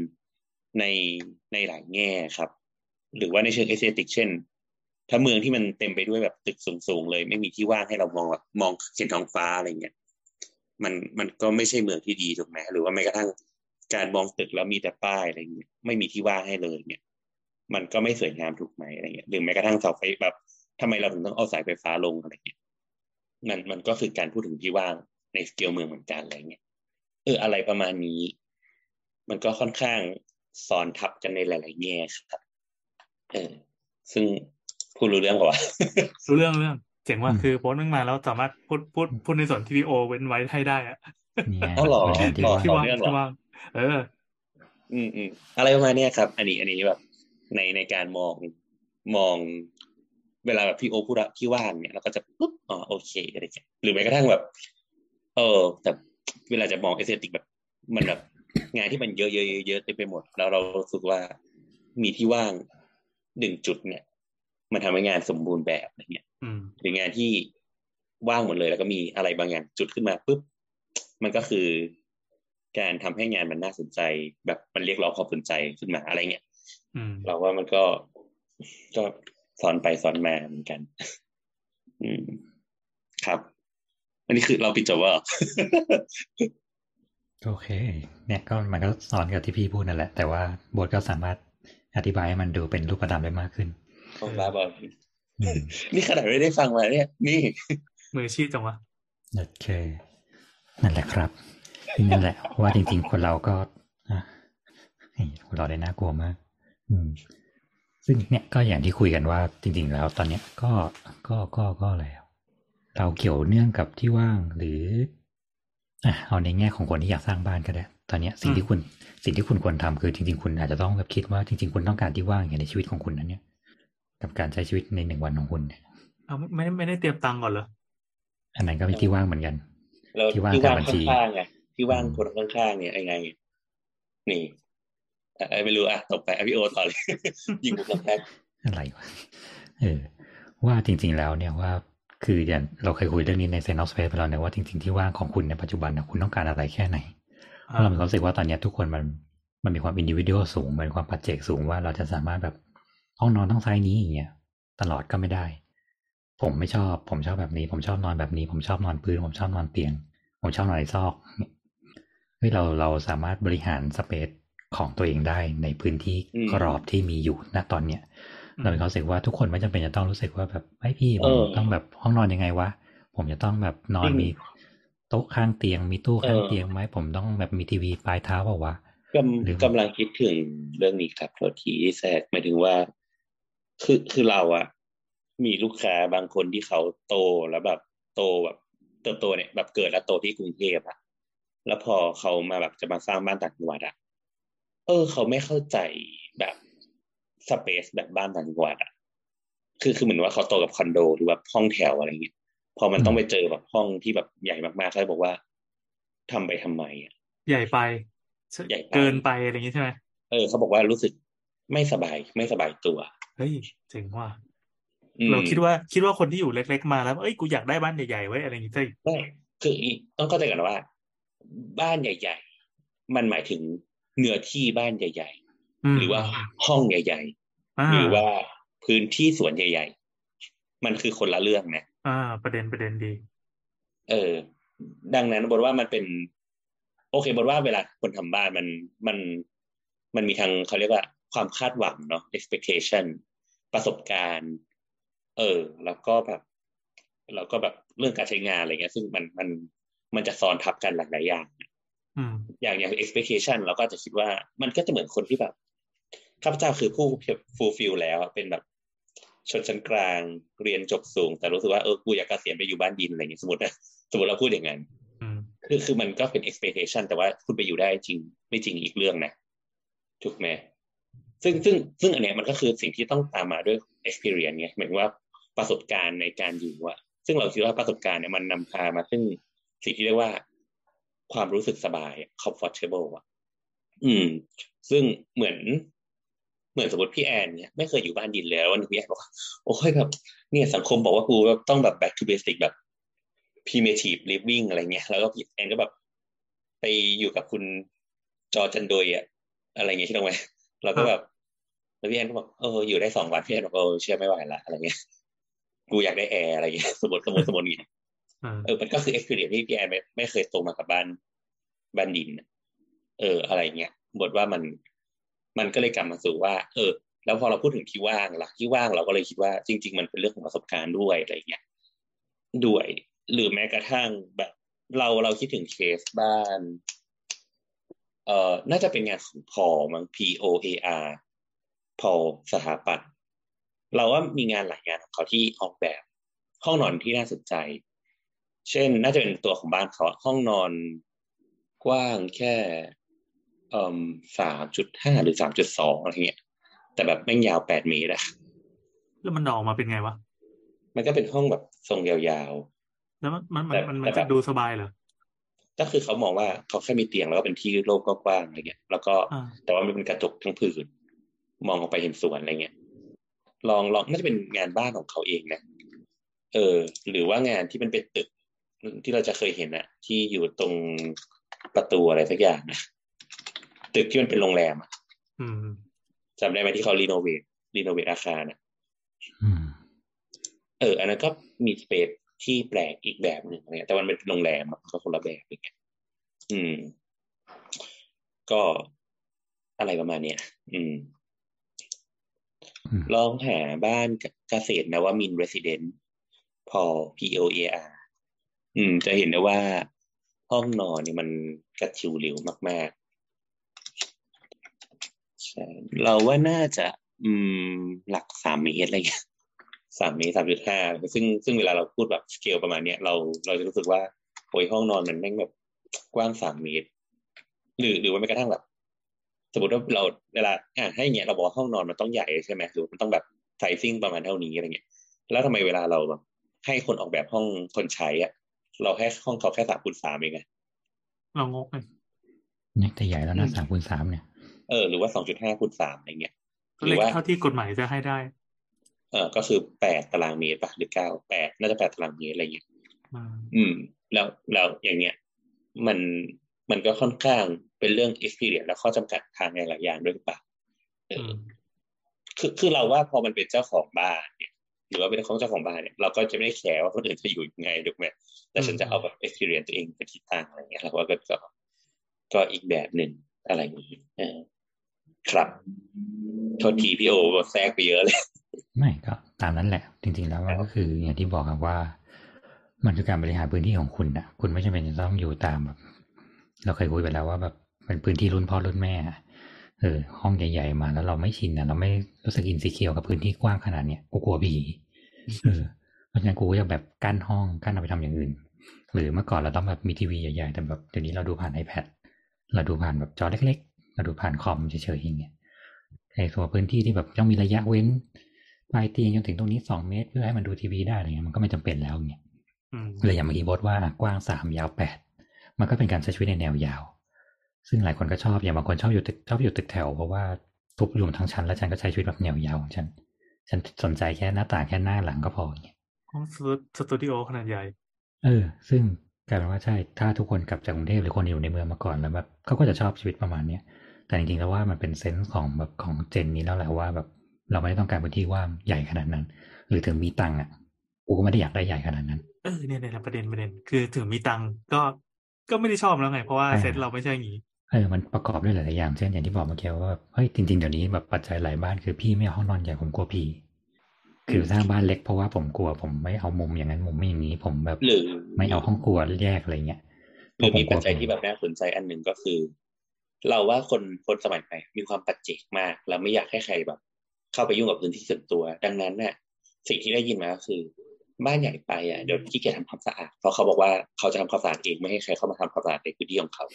ในในหลายแง่ครับ หรือว่าในเชิง aesthetic เช่น ถ้าเมืองที่มันเต็มไปด้วยแบบตึกสูงๆเลย ไม่มีที่ว่างให้เรามองแบบมองเห็นท้องฟ้าอะไรเงี้ยมันมันก็ไม่ใช่เมืองที่ดีถูกไหมหรือว่าแม้กระทั่งการมองตึกแล้วมีแต่ป้ายอะไรเงี้ยไม่มีที่ว่างให้เลยเนี่ย มันก็ไม่สวยงามถูกไหมอะไรเงี้ยหรือแม้กระทั่งเสาไฟแบบทำไมเราถึงต้องเอาสายไฟฟ้าลงอะไรเงี้ยมันมันก็คือการพูดถึงที่ว่างในสเกลเมืองเหมือนกันอะไรเงี้ยเอออะไรประมาณนี้ มันก็ค่อนข้างสอนทับกันในหลาย ๆ แง่ครับ เออซึ่งพูดรู้เรื่องกว่ารู้เรื่องเรื่องเจ๋งว่าอืมคือโพสต์นึงมาแล้วสามารถพูดพูดพูดในส่วนที่วีโอเว้นไว้ให้ได้อะเนี่ยอ๋อเหรอบริหารที่ต่อว่างที่ว่างเรื่องเหรอที่ว่างเออ อืมอืมอะไรประมาณเนี้ยครับ อันนี้อันนี้แบบในในการมองมองเวลาแบบพี่โอพูดอะที่ว่างเนี่ยเราก็จะปุ๊บอ๋อโอเคอะไรอย่างเงี้ยหรือแม้กระทั่งแบบ เออ แต่เวลาจะมองเอสเตติกแบบ มันแบบงานที่มันเยอะเยอะเยอะเยอะเต็มไปหมด แล้วเรารู้สึกว่ามีที่ว่าง หนึ่งจุดเนี่ย มันทำให้งานสมบูรณ์แบบอะไรเงี้ยอืมหรืองานที่ว่างหมดเลย แล้วก็มีอะไรบางอย่างจุดขึ้นมาปุ๊บมันก็คือ การทำให้งานมันน่าสนใจ แบบมันเรียกร้องความสนใจขึ้นมาอะไรเงี้ยอืมเราว่ามันก็ก็สอนไปสอนมาเหมือนกัน อืมครับ อันนี้คือเราปิดจบว่าโอเค เนี่ยก็มันก็สอนกับที่พี่พูดนั่นแหละ แต่ว่าบทก็สามารถ อธิบายให้มันดูเป็นรูปธรรมได้มากขึ้นของบ้าบอลอืมนี่ขนาดไม่ได้ฟังมาเนี่ย นี่ มืออาชีพจังวะโอเค นั่นแหละครับนั่นแหละ ว่าจริง ๆ คนเราก็อะเฮ้ยคนเราได้น่ากลัวมาก อืม ซึ่งเนี่ยก็อย่างที่คุยกันว่า จริง ๆ แล้ว ตอนเนี้ยก็ก็ก็ก็แล้ว เราเกี่ยวเนื่องกับที่ว่างหรืออะเอาในแง่ของคนที่อยากสร้างบ้านก็ได้ ตอนเนี้ยสิ่งที่คุณสิ่งที่คุณควรทำคือจริง ๆ คุณอาจจะต้องแบบคิดว่าจริง ๆ คุณต้องการที่ว่างอย่างในชีวิตของคุณนั้นเนี่ย กับการใช้ชีวิตในหนึ่งวันของคุณเนี่ยเอาไม่ไม่ไม่ได้เตรียมตังค์ก่อนเหรออันนั้นก็เป็นที่ว่างเหมือนกันแล้วที่ว่างที่ว่างกับบัญชีข้างๆไงที่ว่างอืมคนข้างๆเนี่ยยังไงนี่อะเอ้ยไม่รู้อะตกไปอะพี่โอต่อเลยยิงบุกแรกอะไรวะเออ ว่าจริง ๆ แล้วเนี่ยว่าคืออย่างเราเคยคุยเรื่องนี้ในเซนอสเปซไปแล้วเนี่ยว่าจริง ๆ ที่ว่างของคุณในปัจจุบันนะคุณต้องการอะไรแค่ไหน เพราะเรามีความรู้สึกว่าตอนเนี้ยทุกคนมันมันมีความอินดิวิ u a l สูงมันมีความปัจเจกสูงว่าเราจะสามารถแบบห้องนอนต้องไซส์นี้อย่างเงี้ยตลอดก็ไม่ได้ ผมไม่ชอบ ผมชอบแบบนี้ ผมชอบนอนแบบนี้ ผมชอบนอนพื้น ผมชอบนอนเตียง ผมชอบนอนในซอกเนี่ยเฮ้ยเราเราสามารถบริหารสเปซของตัวเองได้ในพื้นที่กรอบที่มีอยู่ณตอนเนี้ยเรามีความรู้สึกว่าทุกคนไม่จำเป็นจะต้องรู้สึกว่าแบบไอ้ยพี่ผมต้องแบบห้องนอนยังไงวะผมจะต้องแบบนอนมี โต๊ะข้างเตียงมีตู้ข้างเตียงไหมผมต้องแบบมีทีวีปลายเท้าเปล่าวะๆกหรือำกำลังคิดถึงเรื่องนี้ครับโทษทีแทรกหมายถึงว่า คือคือเราอะมีลูกค้าบางคนที่เขาโตแล้วแบบโตแบบเติบโตเนี่ยแบบเกิดแล้วโตที่กรุงเทพอะแล้วพอเขามาแบบจะมาสร้างบ้านต่างจังหวัดอะเออ เขาไม่เข้าใจแบบสเปซแบบบ้านต่างจังหวัดอะคือคือเหมือนว่าเขาโตกับคอนโดหรือแบบห้องแถวอะไรเงี้ย พอมันต้องไปเจอแบบห้องที่แบบใหญ่มากๆเขาเลยบอกว่าทำไปทำไมอะใหญ่ไปใหญ่ไปเกินไปอะไรอย่างงี้ใช่ไหมเออเขาบอกว่ารู้สึกไม่สบายไม่สบายตัวเฮ้ยเจ๋งว่ะอืมเราคิดว่าคิดว่าคนที่อยู่เล็ก ๆ มาแล้วเอ้ยกูอยากได้บ้านใหญ่ๆไว้อะไรอย่างงี้ซะอีกไม่คืออีต้องเข้าใจกันว่า บ้านใหญ่ ๆ มันหมายถึงเนื้อที่บ้านใหญ่มๆหรือว่าห้องใหญ่อ่าๆหรือว่าพื้นที่สวนใหญ่ ๆ มันคือคนละเรื่องนะ อ่า ประเด็นประเด็นดี เออ ดังนั้นบทว่ามันเป็น โอเคบทว่าเวลาคนทำบ้านมันมันมันมีทางเขาเรียกว่าความคาดหวังเนาะ expectation ประสบการณ์ เออ แล้วก็แบบแล้วก็แบบเรื่องการใช้งานอะไรเงี้ย ซึ่งมันมันมันจะซ้อนทับกันหลาย ๆ อย่างอืมอย่างอย่าง expectation เราก็จะคิดว่ามันก็จะเหมือนคนที่แบบข้าพเจ้าคือผู้ fulfill แล้วอะเป็นแบบ ชนชั้นกลางเรียนจบสูง แต่รู้สึกว่าเออกูอยากเกษียณไปอยู่บ้านดินอะไรเงี้ยสมมตินะสมมติเราพูดอย่างนั้นอืมคือคือมันก็เป็น expectation แต่ว่าคุณไปอยู่ได้จริง ไม่จริงอีกเรื่องนะถูกไหมซึ่งซึ่งซึ่งอันเนี้ยมันก็คือสิ่งที่ต้องตามมาด้วย experience ไงหมายถึงว่าประสบการณ์ในการอยู่อะซึ่งเราคิดว่าประสบการณ์เนี่ยมันนำพามาซึ่งสิ่งที่เรียกว่าความรู้สึกสบายอะ comfortable อะอืม ซึ่งเหมือน เหมือนสมมติพี่แอนเนี่ยไม่เคยอยู่บ้านดินเลยแล้ววันหนึงพี่แอนบอกว่าโอ้ยแบบเนี่ยสังคมบอกว่ากูต้องแบบ back to basic แบบ primitive living อะไรเงี้ยแล้วก็พี่แอนก็แบบไปอยู่กับคุณจอจันโดยอะอะไรเงี้ยที่ตรงไหมเราก็แบบแล้วพี่แอนก็บอกเอออยู่ได้สองวันพี่แอนบอกเออเชื่อไม่ไหวละอะไรเงี้ยกูอยากได้แอร์อะไรเงี้ยสมมติสมมติสมมติอย่างเงี้ยอ่าเออมันก็คือ experience ที่พี่แอนไม่ไม่เคยโตมากับบ้านบ้านดินน่ะเอออะไรเงี้ยบทว่ามัน มันก็เลยกลับมาสู่ว่า เออ แล้วพอเราพูดถึงที่ว่างล่ะที่ว่างเราก็เลยคิดว่าจริง ๆ มันเป็นเรื่องของประสบการณ์ด้วยอะไรเงี้ยด้วย หรือแม้กระทั่งแบบเราเราคิดถึงเคสบ้าน เอ่อ น่าจะเป็นงานของพอมั้ง P O A R พอสถาปัตย์เราว่ามีงานหลายงานของเขาที่ออกแบบห้องนอนที่น่าสนใจ เช่น น่าจะเป็นตัวของบ้านเขาห้องนอนกว้างแค่ สามจุดห้าหรือสามจุดสองอะไรเงี้ย แต่แบบแม่งยาวแปดเมตรอะแล้วมันออกมาเป็นไงวะ มันก็เป็นห้องแบบทรงยาวแล้วมันมันแต่มันมันแต่จะแบบดูสบายเหรอๆก็คือเขามองว่าเขาแค่มีเตียงแล้วก็เป็นที่โล่งกว้างๆอะไรเงี้ย แล้วก็อ่าแต่ว่ามันเป็นกระจกทั้งผืน มองออกไปเห็นสวนอะไรเงี้ย ลองลองน่าจะเป็นงานบ้านของเขาเองนะ เออ หรือว่างานที่มันเป็นตึกที่เราจะเคยเห็นอะที่อยู่ตรงประตูอะไรสักอย่างนะ ตึกที่มันเป็นโรงแรมอะอืมจำได้ไหมที่เขารีโนเวทรีโนเวทอาคารอะอืมเออ อันนั้นก็มีสเปซที่แปลกอีกแบบหนึ่งอะไรเงี้ยแต่มันเป็นโรงแรมอะก็คนละแบบอย่างเงี้ยอืม ก็อะไรประมาณเนี้ยอืมอืมลองหาบ้านเกษตรนวมินเรสซิเดนพอ P O A R อืม จะเห็นได้ว่าห้องนอนเนี่ยมันกระชิวหลิวมากๆใช่ เราว่าน่าจะ อืม หลักสามเมตรอะไรเงี้ยสามเมตรสามจุดห้าซึ่งซึ่งเวลาเราพูดแบบสเกลประมาณเนี้ยเราเราจะรู้สึกว่าโอ้ยห้องนอนมันแม่งแบบกว้างสามเมตร หรือหรือว่าแม้กระทั่งแบบ สมมติว่าเราเวลาอ่าให้อย่างเงี้ยเราบอกว่าห้องนอนมันต้องใหญ่ใช่ไหมหรือมันต้องแบบไซซิ่งประมาณเท่านี้อะไรเงี้ย แล้วทำไมเวลาเราแบบให้คนออกแบบห้องคนใช้อะเราให้ห้องเขาแค่สามคูณสามเองไงเรางกเลยเนี่ยแต่ใหญ่แล้วนะอืมสามคูณสามเนี่ย เออหรือว่าสองจุดห้าคูณสามอะไรเงี้ยก็หเลรืยอว่าเท่าที่กฎหมายจะให้ได้ เออก็คือแปดตารางเมตรป่ะหรือเก้าแปดน่าจะแปดตารางเมตรอะไรเงี้ยอืมอืมแล้วแล้วอย่างเงี้ย มันมันก็ค่อนข้างเป็นเรื่อง experience และข้อจำกัดทางหลายๆอย่างด้วยหรือเปล่าเออือมคือคือเราว่าพอมันเป็นเจ้าของบ้านเนี่ยหรือว่าเป็นของเจ้าของบ้านเนี่ยเราก็จะไม่แคร์ว่าคนอื่นจะอยู่ยังไงถูกไหมแต่ฉันจะเอาแบบ experience ตัวเองเป็นที่ตั้งอะไรเงี้ยเราว่าก็ก็ก็อีกแบบหนึ่งอะไรอย่างนี้เออ ครับโทษทีพี่โอแทรกไปเยอะเลย ไม่ก็ตามนั้นแหละ จริง ๆ แล้วก็คืออย่างที่บอกครับว่า มันคือการบริหารพื้นที่ของคุณนะคุณไม่จำเป็นจะต้องอยู่ตามแบบ เราเคยคุยไปแล้วว่าแบบเป็นพื้นที่รุ่นพ่อรุ่นแม่เออห้องใหญ่ๆมาแล้วเราไม่ชินนะเราไม่รู้สึกอินสิเคียวกับพื้นที่กว้างขนาดเนี้ยกูกลัวผีเออเพราะฉะนั้นกูก็จะแบบกั้นห้องกั้นเอาไปทำอย่างอื่น หรือเมื่อก่อนเราต้องแบบมีทีวีใหญ่ๆแต่แบบเดี๋ยวนี้เราดูผ่าน iPad เราดูผ่านแบบจอเล็ก เราดูผ่านคอมเฉยๆอย่างเงี้ยไอ้ตัวพื้นที่ที่แบบต้องมีระยะเว้นปลายเตียงจนถึงตรงนี้สองเมตร เพื่อให้มันดูทีวีได้อะไรเงี้ยมันก็ไม่จำเป็นแล้วเงี้ยอืมเลยอย่างเมื่อกี้บดว่ากว้างสามยาวแปดมันก็เป็นการใช้ชีวิตในแนวยาว ซึ่งหลายคนก็ชอบอย่างบางคนชอบอยู่ตึกชอบอยู่ตึกแถวเพราะว่าทุบรวมทั้งชั้นแล้วฉันก็ใช้ชีวิตแบบแนวยาวของฉัน ฉันสนใจแค่หน้าต่างแค่หน้าหลังก็พออย่างเงี้ยห้องสตูดิโอขนาดใหญ่ เออ ซึ่งกลายเป็นว่าใช่ ถ้าทุกคนกลับจากกรุงเทพหรือคนอยู่ในเมืองมาก่อนแล้วแบบเขาก็จะชอบชีวิตประมาณเนี้ย แต่จริงๆแล้วว่ามันเป็นเซนส์ของแบบของเจนนี้แล้วแหละว่าแบบเราไม่ได้ต้องการพื้นที่ว่างใหญ่ขนาดนั้น หรือถึงมีตังค์อะกูก็ไม่ได้อยากได้ใหญ่ขนาดนั้นเออเนี่ยเนี่ยประเด็นประเด็น คือถึงมีตังค์ก็ก็ไม่ได้ชอบแล้วไง เพราะว่าอ่าเซตเราไม่ใช่อย่างนี้เออมันประกอบด้วยหลายๆอย่างเช่นอย่างที่บอกเมื่อกี้ว่าเฮ้ยจริงๆเดี๋ยวนี้แบบปัจจัยหลายบ้านคือพี่ไม่เอาห้องนอนใหญ่ผมกลัวผีคือสร้างบ้านเล็กเพราะว่าผมกลัว ผมไม่เอามุมอย่างนั้นมุมไม่อย่างนี้ ผมแบบหรือไม่เอาห้องครัวแยกอะไรเงี้ยหรือมีเพปัจราะผมกลัวจัยที่แบบน่าสนใจอันหนึ่งก็คือ เราว่าคนคนสมัยใหม่มีความปัจเจกมากแล้วไม่อยากให้ใครแบบ เข้าไปยุ่งกับพื้นที่ส่วนตัว ดังนั้นน่ะสิ่งที่ได้ยินมาก็คือ บ้านใหญ่ไปอะเดี๋ยวขี้เกียจทำความสะอาดเพราะเขาบอกว่าเขาจะทำความสะอาดเองไม่ให้ใครเข้ามาทำความสะอาดในพื้นที่ของเขา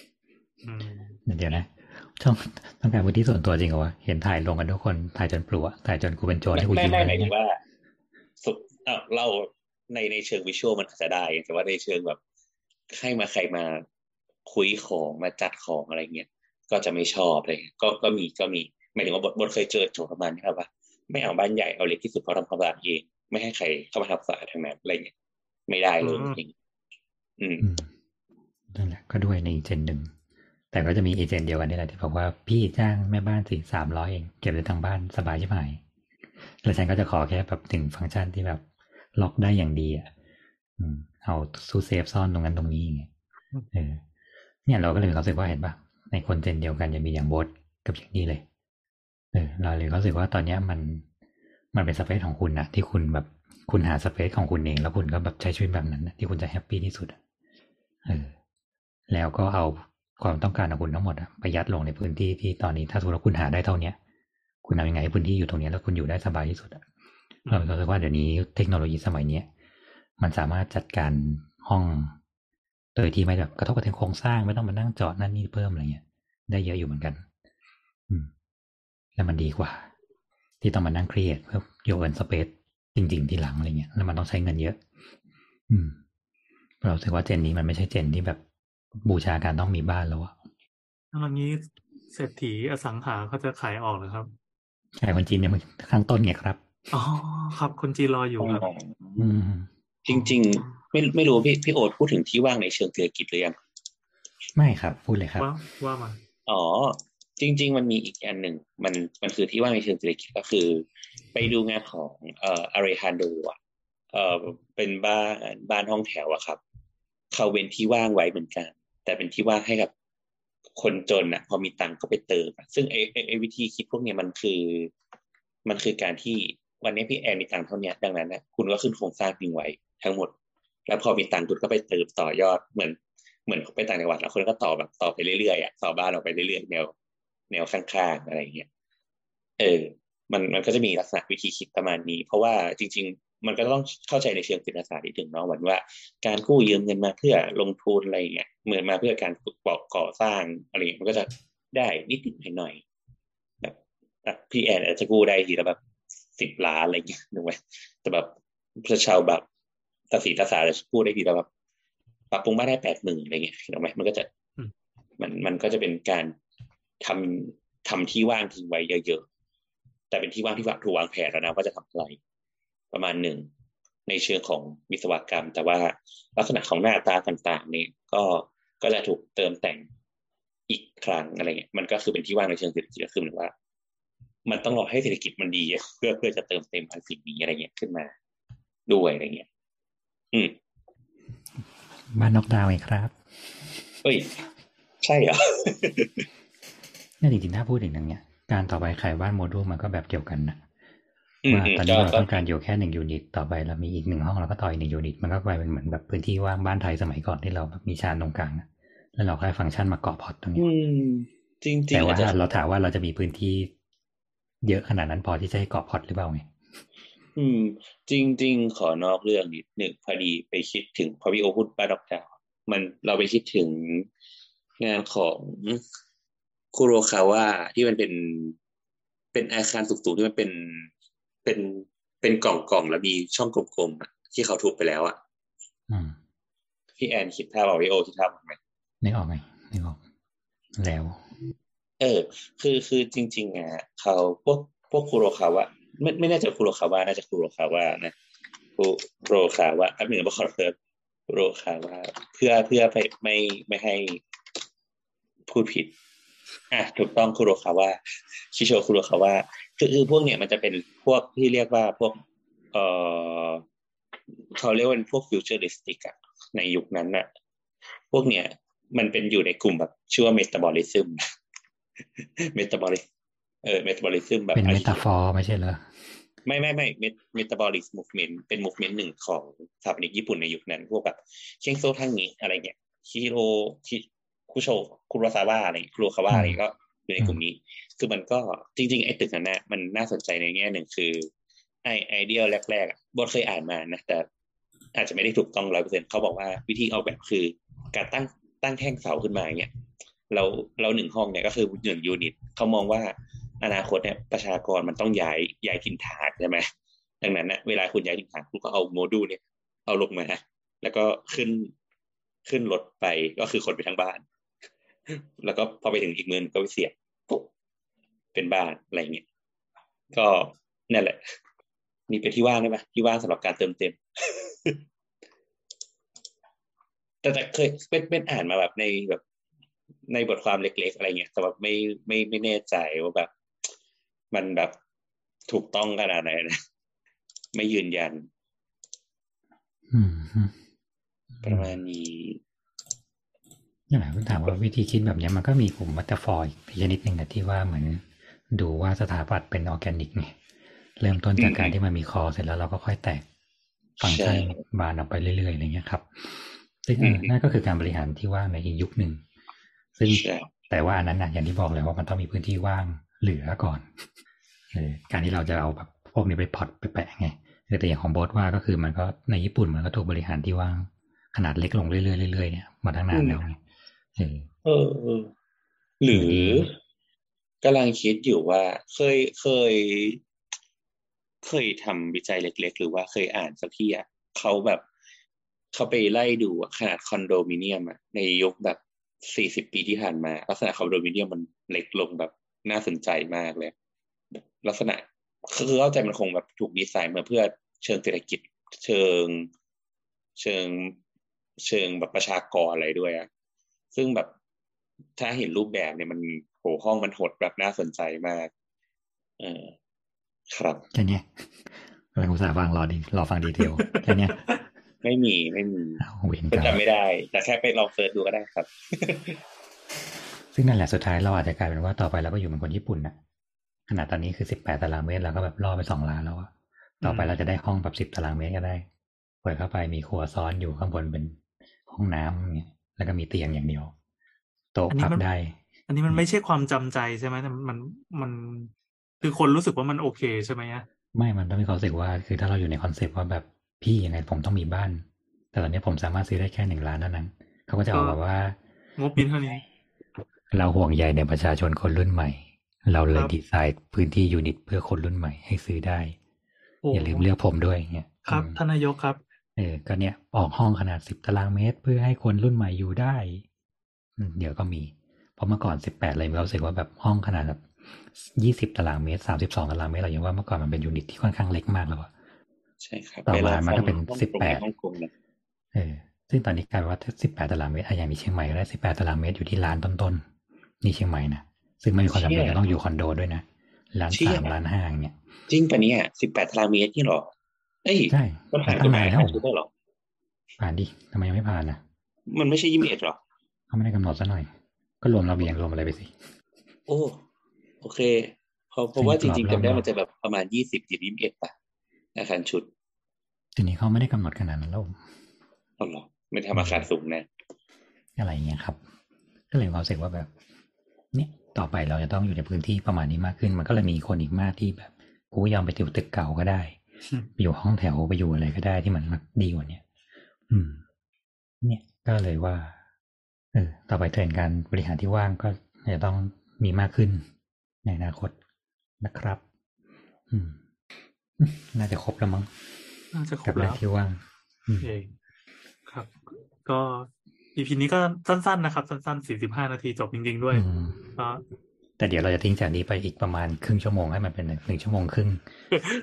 อืมเดี๋ยวนะช่องต้องการพื้นที่ส่วนตัวจริงเหรอวะเห็นถ่ายลงกันทุกคนถ่ายจนปลัวถ่ายจนกูเป็นโจรไม่ให้กูไม่ยิงไม่อะหไรมายถึเงี้งยว่าสุดอะเราในในเชิงวิชวลมันอาจจะได้ แต่ว่าในเชิงแบบให้มาใครมาคุยของมาจัดของอะไรเงี้ย ก็จะไม่ชอบเลยก็ก็มีก็มีหมายถึงว่าบทบทเคยเจอโจทย์ประมาณนี้ครับว่า ไม่เอาบ้านใหญ่เอาเล็กที่สุดเพราะทำความสะอาดเอง ไม่ให้ใครเข้ามาทำความสะอาดทางนั้นอะไรเงี้ยไม่ได้เลยจริงๆอืมอืมนั่นแหละก็ด้วยในอีกเจนหนึ่งแต่ก็จะมีอีกเจนเดียวกันนี่แหละที่บอกว่าพี่จ้างแม่บ้านสี่สามร้อยเองเก็บได้ทั้งบ้านสบายใช่ไหมแล้วฉันก็จะขอแค่แบบถึงฟังก์ชันที่แบบล็อกได้อย่างดีอะอืมเอาซูเซฟซ่อนตรงนั้นตรงนี้อย่างเงี้ยเออเนี่ยเราก็เลยมีความรู้สึกว่าเห็นปะ ในคนเจนเดียวกันจะมีอย่างโบสกับอย่างนี้เลย เออ เราเลยรู้สึกว่าตอนเนี้ยมันมันเป็นสเปซของคุณนะที่คุณแบบคุณหาสเปซของคุณเอง แล้วคุณก็แบบใช้ชีวิตแบบนั้นนะที่คุณจะแฮปปี้ที่สุดเออแล้วก็เอาความต้องการของคุณทั้งหมดอะไปยัดลงในพื้นที่ที่ตอนนี้ถ้าสมมติว่าคุณหาได้เท่าเนี้ย คุณทำยังไงให้พื้นที่อยู่ตรงนี้แล้วคุณอยู่ได้สบายที่สุดอะเราเราคิดว่าเดี๋ยวนี้เทคโนโลยีสมัยเนี้ยมันสามารถจัดการห้อง โดยที่ไม่แบบกระทบกระเทือนโครงสร้างไม่ต้องมานั่งเจาะนั่นนี่เพิ่มอะไรเงี้ย ได้เยอะอยู่เหมือนกัน อืม แล้วมันดีกว่า ที่ต้องมานั่งเครียดเพื่อโยนสเปซจริง ๆ ที่หลังอะไรเงี้ยแล้วมันต้องใช้เงินเยอะ อืม เราคิดว่าเจนนี้มันไม่ใช่เจนที่แบบบูชาการต้องมีบ้านแล้วอะแล้วอย่างนี้เศรษฐีอสังหาเขาจะขายออกเหรอครับใช่คนจีนเนี่ยมันข้างต้นไงครับอ๋อครับคนจีนรออยู่ครับ อืม จริง ๆ ไม่ไม่รู้พี่พี่โอ๊ตพูดถึงที่ว่างในเชิงเศรษฐกิจหรือยังไม่ครับพูดเลยครับว่าว่ามาอ๋อจริง ๆ มันมีอีกอันหนึ่งมันมันคือที่ว่างในเชิงเศรษฐกิจก็คือ ไปดูงานของเอ่ออาริฮันโดอะเอ่อเป็นบ้านบ้านห้องแถวอะครับ เขาเว้นที่ว่างไว้เหมือนกัน แต่เป็นที่ว่างให้กับคนจนอะพอมีตังก็ไปเติมซึ่งไอ้ไอ้วิธีคิดพวกเนี้ยมันคือ มันคือการที่วันนี้พี่แอนมีตังเท่านี้ดังนั้นนะคุณก็ขึ้นโครงสร้างทิ้งไว้ ทั้งหมด แล้วพอมีตังคุณก็ไปเติมต่อยอดเหมือนเหมือนไปต่างจังหวัดแล้วคนก็ต่อแบบต่อไปเรื่อยๆอะต่อบ้านออกไปเรื่อยๆแนวแนวข้างๆอะไรเงี้ยเออ มันมันก็จะมีลักษณะวิธีคิดประมาณนี้ เพราะว่าจริง ๆ มันก็ต้องเข้าใจในเชิงศิลปศาสตร์นิดนึงเนาะเหมือนว่าการกู้ยืมเงินมาเพื่อลงทุนอะไรเงี้ยเหมือนมาเพื่อการก่อก่อสร้างอะไรเงี้ยมันก็จะได้นิดๆหน่อยๆแบบพี่แอนอาจจะกู้ได้ทีละแบบสิบล้านอะไรเงี้ยนึกไหมแต่แบบพระชาวแบบ ตาสีตาสาจะกู้ได้ทีละแบบปรับปรุงบ้านได้แปดหมื่นอะไรเงี้ยถูกไหมมันก็จะมันมันก็จะเป็นการทำทำที่ว่างทิ้งไว้เยอะๆ แต่เป็นที่ว่างที่ถูกวางแผนแล้วนะว่าจะทำอะไร ประมาณหนึ่งในเชิงของวิศวกรรม แต่ว่าลักษณะของหน้าตาต่างๆนี่ก็ก็จะถูกเติมแต่งอีกครั้งอะไรเงี้ยมันก็คือเป็นที่ว่างในเชิงเศรษฐกิจก็คือเหมือนว่า มันต้องรอให้เศรษฐกิจมันดีเพื่อเพื่อจะเติมเต็มอันสิ่งนี้อะไรเงี้ยขึ้นมาด้วยอะไรเงี้ย อืมบ้านนอกดาวไงครับเฮ้ย ใช่เหรอนี่จริงๆถ้าพูดถึงอย่างเงี้ย การต่อไปขายบ้านโมดูลมันก็แบบเดียวกันนะว่าตอนนี้เราต้องการอยู่แค่หนึ่ง unit ต่อไปเรามีอีกหนึ่งห้องเราก็ต่ออีกหนึ่ง unit มันก็กลายเป็นเหมือนแบบพื้นที่ว่างบ้านไทยสมัยก่อนที่เราแบบมีชานตรงกลางแล้วเราค่อยฟังก์ชันมาเกาะ pod ตรงนี้จริงๆแต่ว่าเราถามว่าเราจะมีพื้นที่เยอะขนาดนั้นพอที่จะให้เกาะ pod หรือเปล่าไง อืม จริง ๆ ขอนอกเรื่องนิดหนึ่งพอดีไปคิดถึงพอพี่โอพูดป้าดอกดาวมันเราไปคิดถึงงานของคุโรคาว่าที่มันเป็นเป็นอาคารสูงๆที่มันเป็นเป็นเป็นกล่องๆแล้วมีช่องกลมๆที่เขาทุบไปแล้วอะพี่แอนคิดภาพออกวิโอคิดภาพออกไหมไม่ออกไหมไม่ออก แล้ว เออ คือคือจริง ๆอะเขาพวกพวกคุโรคาวะ ไม่ไม่แน่ใจคุโรคาวะน่าจะคุโรคาวะนะคุโรคาวะอันหนึ่งบอกขอเพิ่มคุโรคาวะเพื่อเพื่อไปไม่ไม่ให้พูดผิดอะถูกต้องคุโรคาวะคิโชคุโรคาวะคือคือพวกเนี้ยมันจะเป็นพวกที่เรียกว่าพวก เอ่อเขาเรียกว่าเป็นพวก futuristic อะในยุคนั้นน่ะพวกเนี้ยมันเป็นอยู่ในกลุ่มแบบชื่อว่า metabolism metaboli เออ metabolism แบบเป็น metaphor ไม่ใช่เหรอไม่ไม่ไม่metabolist movement เป็น movement หนึ่งของสถาปนิกญี่ปุ่นในยุคนั้น พวกแบบเคนโซทังเงะอะไรเงี้ยคิโรคิคุโชคุโรซาวะอะไรคุโรคาวะอะไรก็อยู่ในกลุ่มนี้ คือมันก็จริง ๆ ไอ้ตึกนั้นนะมันน่าสนใจในแง่หนึ่งคือ ไอไอเดียแรกๆโบสเคยอ่านมานะแต่อาจจะไม่ได้ถูกต้องร้อยเปอร์เซ็นเขาบอกว่าวิธีออกแบบคือ การตั้งตั้งแท่งเสาขึ้นมาเนี่ยเราเราหนึ่งห้องเนี่ยก็คือหนึ่ง unit เขามองว่า อนาคตเนี่ยประชากรมันต้องย้ายย้ายถิ่นฐานใช่ไหมดังนั้นเนะเวลาคุณย้ายถิ่นฐานคุณก็เอาโมดูลเนี่ย เอาลงมาแล้วก็ขึ้นขึ้นรถไปก็คือคนไปทั้งบ้าน แล้วก็พอไปถึงอีกเมืองก็ไปเสียบปุ๊บเป็นบ้านอะไรเงี้ยก็นั่นแหละ นี่เป็นที่ว่างได้ไหมที่ว่างสำหรับการเติมเต็ม แต่แต่เคยเป็นเป็นอ่านมาแบบในแบบในบทความเล็ก ๆ อะไรเงี้ยแต่แบบไม่ไม่ไม่แน่ใจว่าแบบ มันแบบถูกต้องขนาดไหนนะไม่ยืนยันประมาณนี้นี่แหละถามว่าวิธีคิดแบบนี้มันก็มีกลุ่มวัตฟอยอีกชนิดหนึ่งนะที่ว่าเหมือนดูว่าสถาปัตย์เป็นออร์แกนิกเนี่ยเริ่มต้นจากการที่มันมี core เสร็จแล้วเราก็ค่อยแตกฟังก์ชันบานออกไปเรื่อยๆอะไรเงี้ยครับ ซึ่งนั่นก็คือการบริหารที่ว่างในอีกยุคหนึ่งซึ่งแต่ว่าอันนั้นนะอย่างที่บอกเลยว่ามันต้องมีพื้นที่ว่าง เหลือก่อนเออการที่เราจะเอาแบบพวกนี้ไปพอดไปแปะไงแต่อย่างของโบสว่าก็คือมันก็ในญี่ปุ่นมันก็ถูกบริหารที่ว่างขนาดเล็กลงเรื่อยๆเรื่อยๆเนี่ยมาตั้งนานแล้วเออเออ หรือกำลังคิดอยู่ว่าเคยเคย เคยทำวิจัยเล็ก ๆ หรือว่าเคยอ่านสักที่อะเขาแบบเขาไปไล่ดูขนาดคอนโดมิเนียมอะในยุคแบบสี่สิบปีที่ผ่านมาลักษณะคอนโดมิเนียมมันเล็กลงแบบ น่าสนใจมากเลย ลักษณะคือเข้าใจมันคงแบบถูกดีไซน์มาเพื่อเชิงเศรษฐกิจ เชิง เชิง เชิงแบบประชากรอะไรด้วยอะซึ่งแบบถ้าเห็นรูปแบบเนี่ยมันโหห้องมันหดแบบน่าสนใจมาก เออครับแค่นี้เราอุตส่าห์ฟังรอดีรอฟังดีเทลแค่นี้ไม่มีไม่มีก็จำไม่ได้ แต่แค่ไปลองเสิร์ชดูก็ได้ครับ ซึ่งนั่นแหละสุดท้ายเราอาจจะกลายเป็นว่าต่อไปเราก็อยู่เป็นคนญี่ปุ่นนะขนาดตอนนี้คือสิบแปดตารางเมตรเราก็แบบล่อไปสองล้านแล้วอะต่อไปเราจะได้ห้องแบบสิบตารางเมตรก็ได้เปิดเข้าไปมีครัวซ้อนอยู่ข้างบนเป็นห้องน้ำอย่างเงี้ยแล้วก็มีเตียงอย่างเดียว โต๊ะอันนี้พับมันได้ อันนี้มันไม่ใช่ความจำใจใช่ไหมแต่มันมันคือคนรู้สึกว่ามันโอเคใช่ไหมอะไม่มันต้องมีความรู้สึกว่า คือถ้าเราอยู่ในคอนเซปต์ว่าแบบพี่ยังไงผมต้องมีบ้าน แต่ตอนนี้ผมสามารถซื้อได้แค่หนึ่งล้านเท่านั้น เขาก็จะเอาแบบว่า งบมีเท่านี้ เราห่วงใยในประชาชนคนรุ่นใหม่ เราเลคยรับดีไซน์พื้นที่ยูนิตเพื่อคนรุ่นใหม่ให้ซื้อได้โอ้อย่าลืมเลือกผมด้วยเงี้ยครับอืมท่านนายกครับ เออ ก็เนี่ยออกห้องขนาดสิบตารางเมตร เพื่อให้คนรุ่นใหม่อยู่ได้อืมเดี๋ยวก็มี เพราะเมื่อก่อนสิบแปดเลยมีความรู้สึกว่าแบบห้องขนาดแบบยี่สิบตารางเมตรสามสิบสองตารางเมตรเรายังว่าเมื่อก่อนมันเป็นยูนิตที่ค่อนข้างเล็กมากแล้วอะใช่ครับต่อมาไปลองมันก็เป็นฟังสิบแปดฮ่องกงนะเออ ซึ่งตอนนี้กลายเป็นว่าสิบแปดตารางเมตรอะอย่างมีเชียงใหม่ก็ได้สิบแปดตารางเมตรอยู่ที่ล้านต้นๆ นี่เชียงใหม่นะซึ่งไม่มีความจำเป็นจะต้องอยู่คอนโดด้วยนะล้านสามล้านห้าอย่างเงี้ยจริงปะเนี่ยสิบแปดตารางเมตรนี่หรอเอ้ยใช่มันผ่านกตั้ฎงหมานายนแล้วผ่านชุดได้หรอผ่านดิทำไมยังไม่ผ่านนะมันไม่ใช่ยี่สิบเอ็ดหรอเขาไม่ได้กำหนดซะหน่อย ก็รวมระเบียงรวมอะไรไปสิ โอ้โอเคเพราะเพราะว่าจจริริงงกรอบๆจำได้รอบมันจะแบบประมาณยี่สิบยี่สิบเอ็ดป่ะอาคารชุดทีนี้เขาไม่ได้กำหนดขนาดนั้นแล้วเอาเหรอไม่ทำอาคารสูงนะอะไรอย่างเงี้ยครับ ก็เลยมีความรู้สึกว่าแบบ เนี่ยต่อไปเราจะต้องอยู่ในพื้นที่ประมาณนี้มากขึ้น มันก็เลยมีคนอีกมากที่แบบกูยอมไปอยู่ตึกเก่าก็ได้อืมไปอยู่ห้องแถวไปอยู่อะไรก็ได้ที่มันดีกว่าเนี้ยอืม เนี่ยก็เลยว่าเออต่อไปเทรนด์การบริหารที่ว่างก็จะต้องมีมากขึ้นในอนาคตนะครับ อืม น่าจะครบแล้วมั้งน่าจะครกับบเรื่แล้องวที่ว่างอืมเองครับ ก็ อีพีนี้ก็สั้นๆนะครับ สั้นๆสี่สิบห้านาทีจบจริงๆด้วยอืมก็แต่เดี๋ยวเราจะทิ้งจากนี้ไปอีกประมาณครึ่งชั่วโมงให้มันเป็นหนึ่งชั่วโมงครึ่ง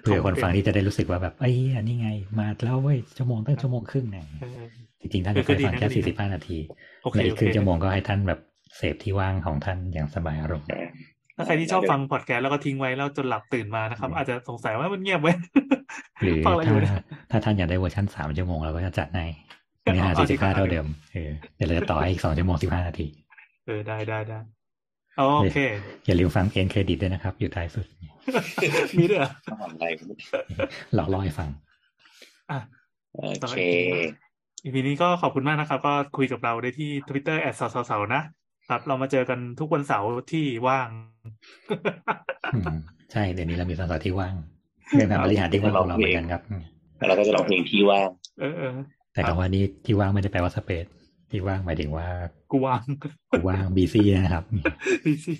เพื่อคนฟังที่จะได้รู้สึกว่าแบบเอ้ยอันนี้ไง มาแล้วเว้ยชั่วโมงตั้งชั่วโมงครึ่งเนี่ยเออจริงๆท่านเออจะเคยฟังก็ดีนะแค่ก็ดีนะสี่สิบห้านาทีโอเคและอีกโอครึ่งเคชั่วโมงก็ให้ท่านแบบเสพที่ว่างของท่านอย่างสบายอารมณ์ถ้าใครที่ชอบฟังพอดแคสต์แล้วก็ทิ้งไว้แล้วจนหลับตื่นมานะครับ อาจจะสงสัยว่ามันเงียบไว้หรือฟังอะไรอถ้ายู่เนี่ยถ้าท่านอยากได้เวอร์ชันสามชั่วโมงเราก็จะจัดให้ เนื้อหาเอาสี่ดีสิบกว่าห้าเท่าเดิมเออเดี๋ยวเราจะต่อให้อีกสองชั่วโมงสิบห้านาที เออได้ได้ได้โอเค อย่าลืมฟัง end credit ด้วยนะครับ อยู่ท้ายสุด มีด้วยเหรอต้องอะไรหลอกล่อให้ฟังอะโอเค EP นี้ก็ขอบคุณมากนะครับ ก็คุยกับเราได้ที่ Twitter at เสาเสานะครับเรามาเจอกันทุกวันเสาร์ที่ว่างอืมใช่เดี๋ยวนี้เรามีสถานที่ว่างเรื่องการบริหารที่ว่างของเราเหมือนกันครับอืมแล้วเราก็จะลองเพลงที่ว่างเออเออ แต่คำว่านี้ที่ว่างไม่ได้แปลว่า spaceที่ว่างหมายถึงว่ากูว่างกูว่างบีซี่นะครับดีสิ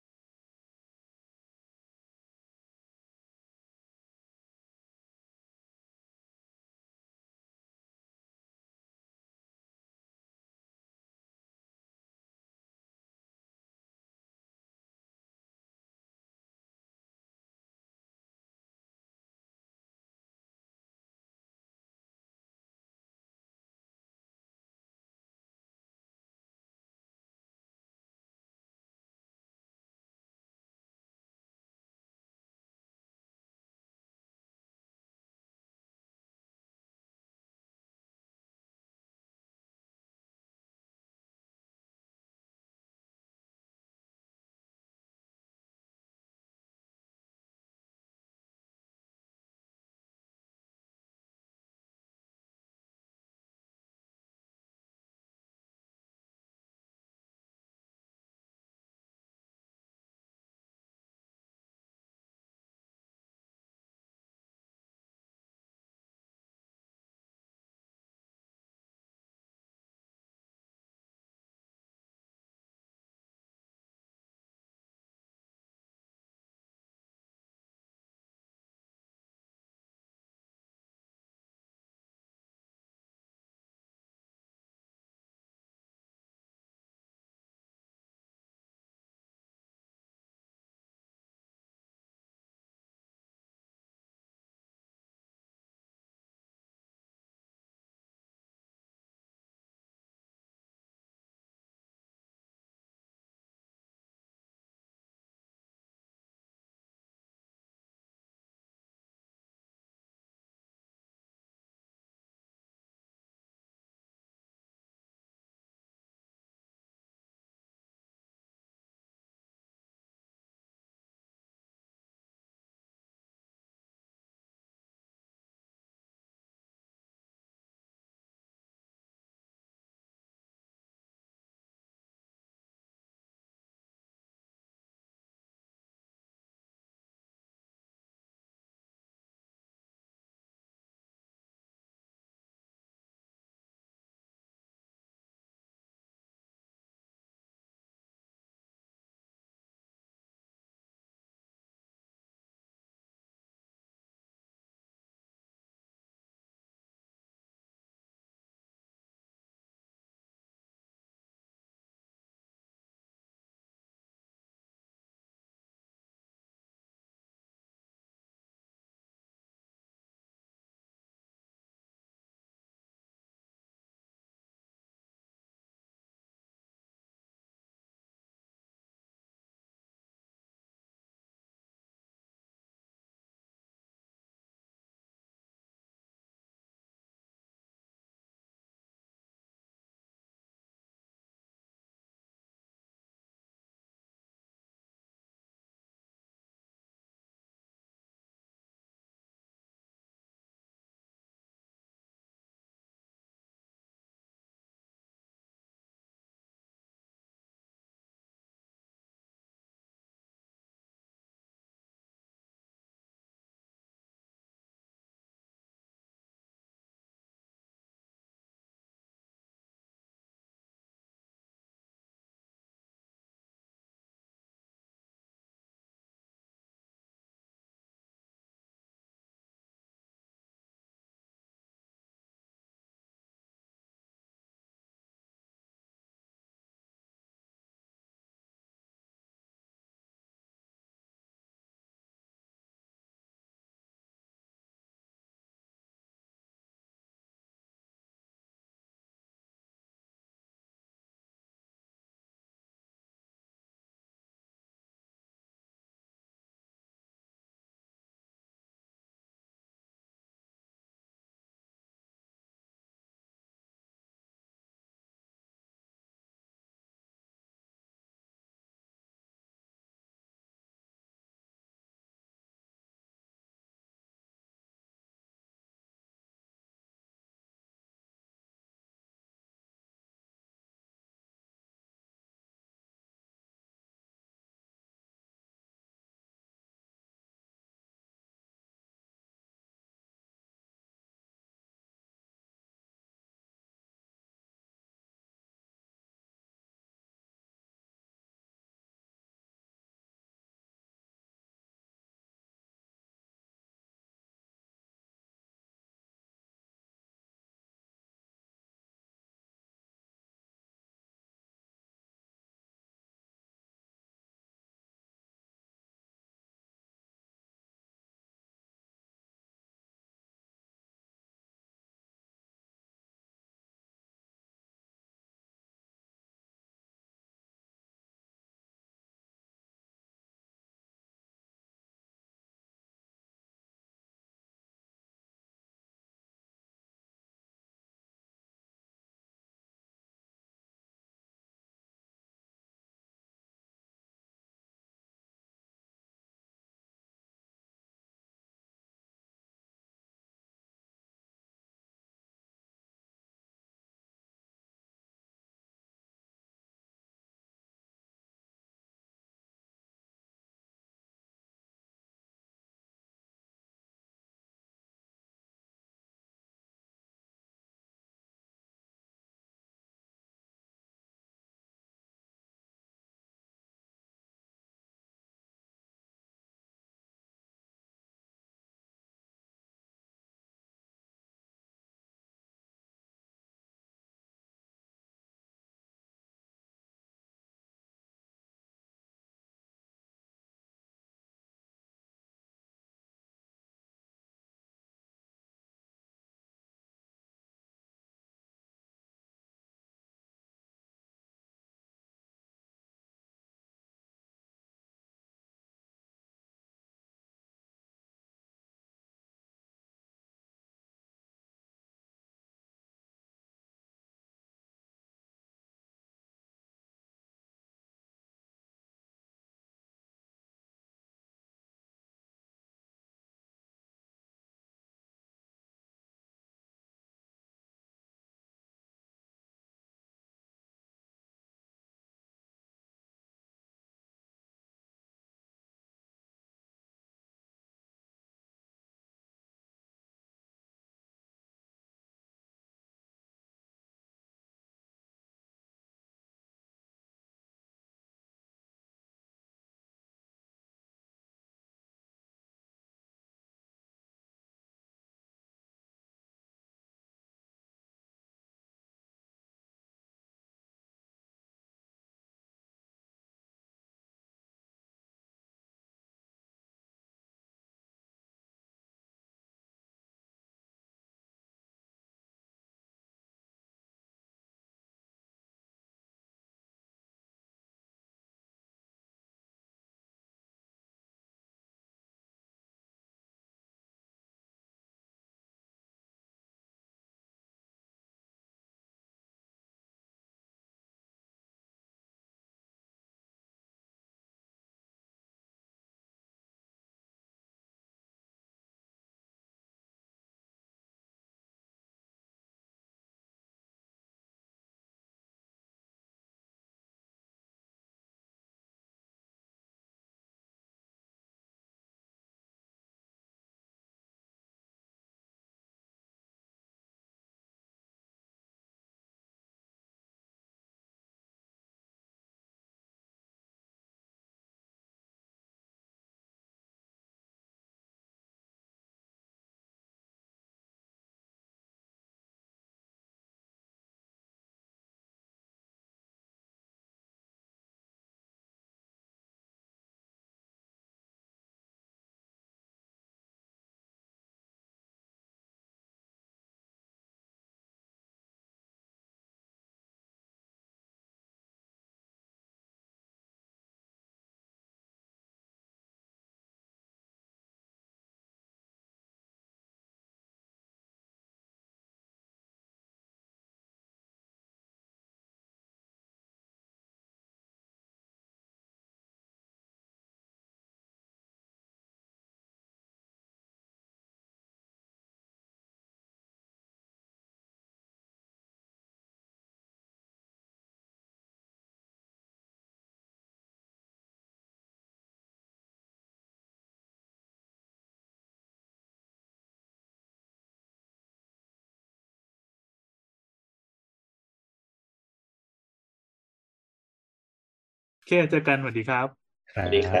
เคเจอกันสวัสดีครับ สวัสดีครั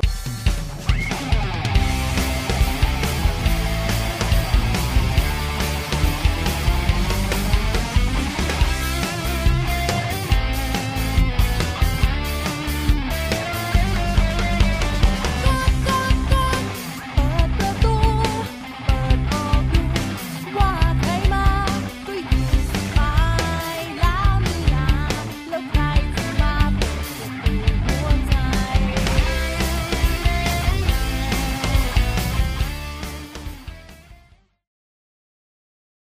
บ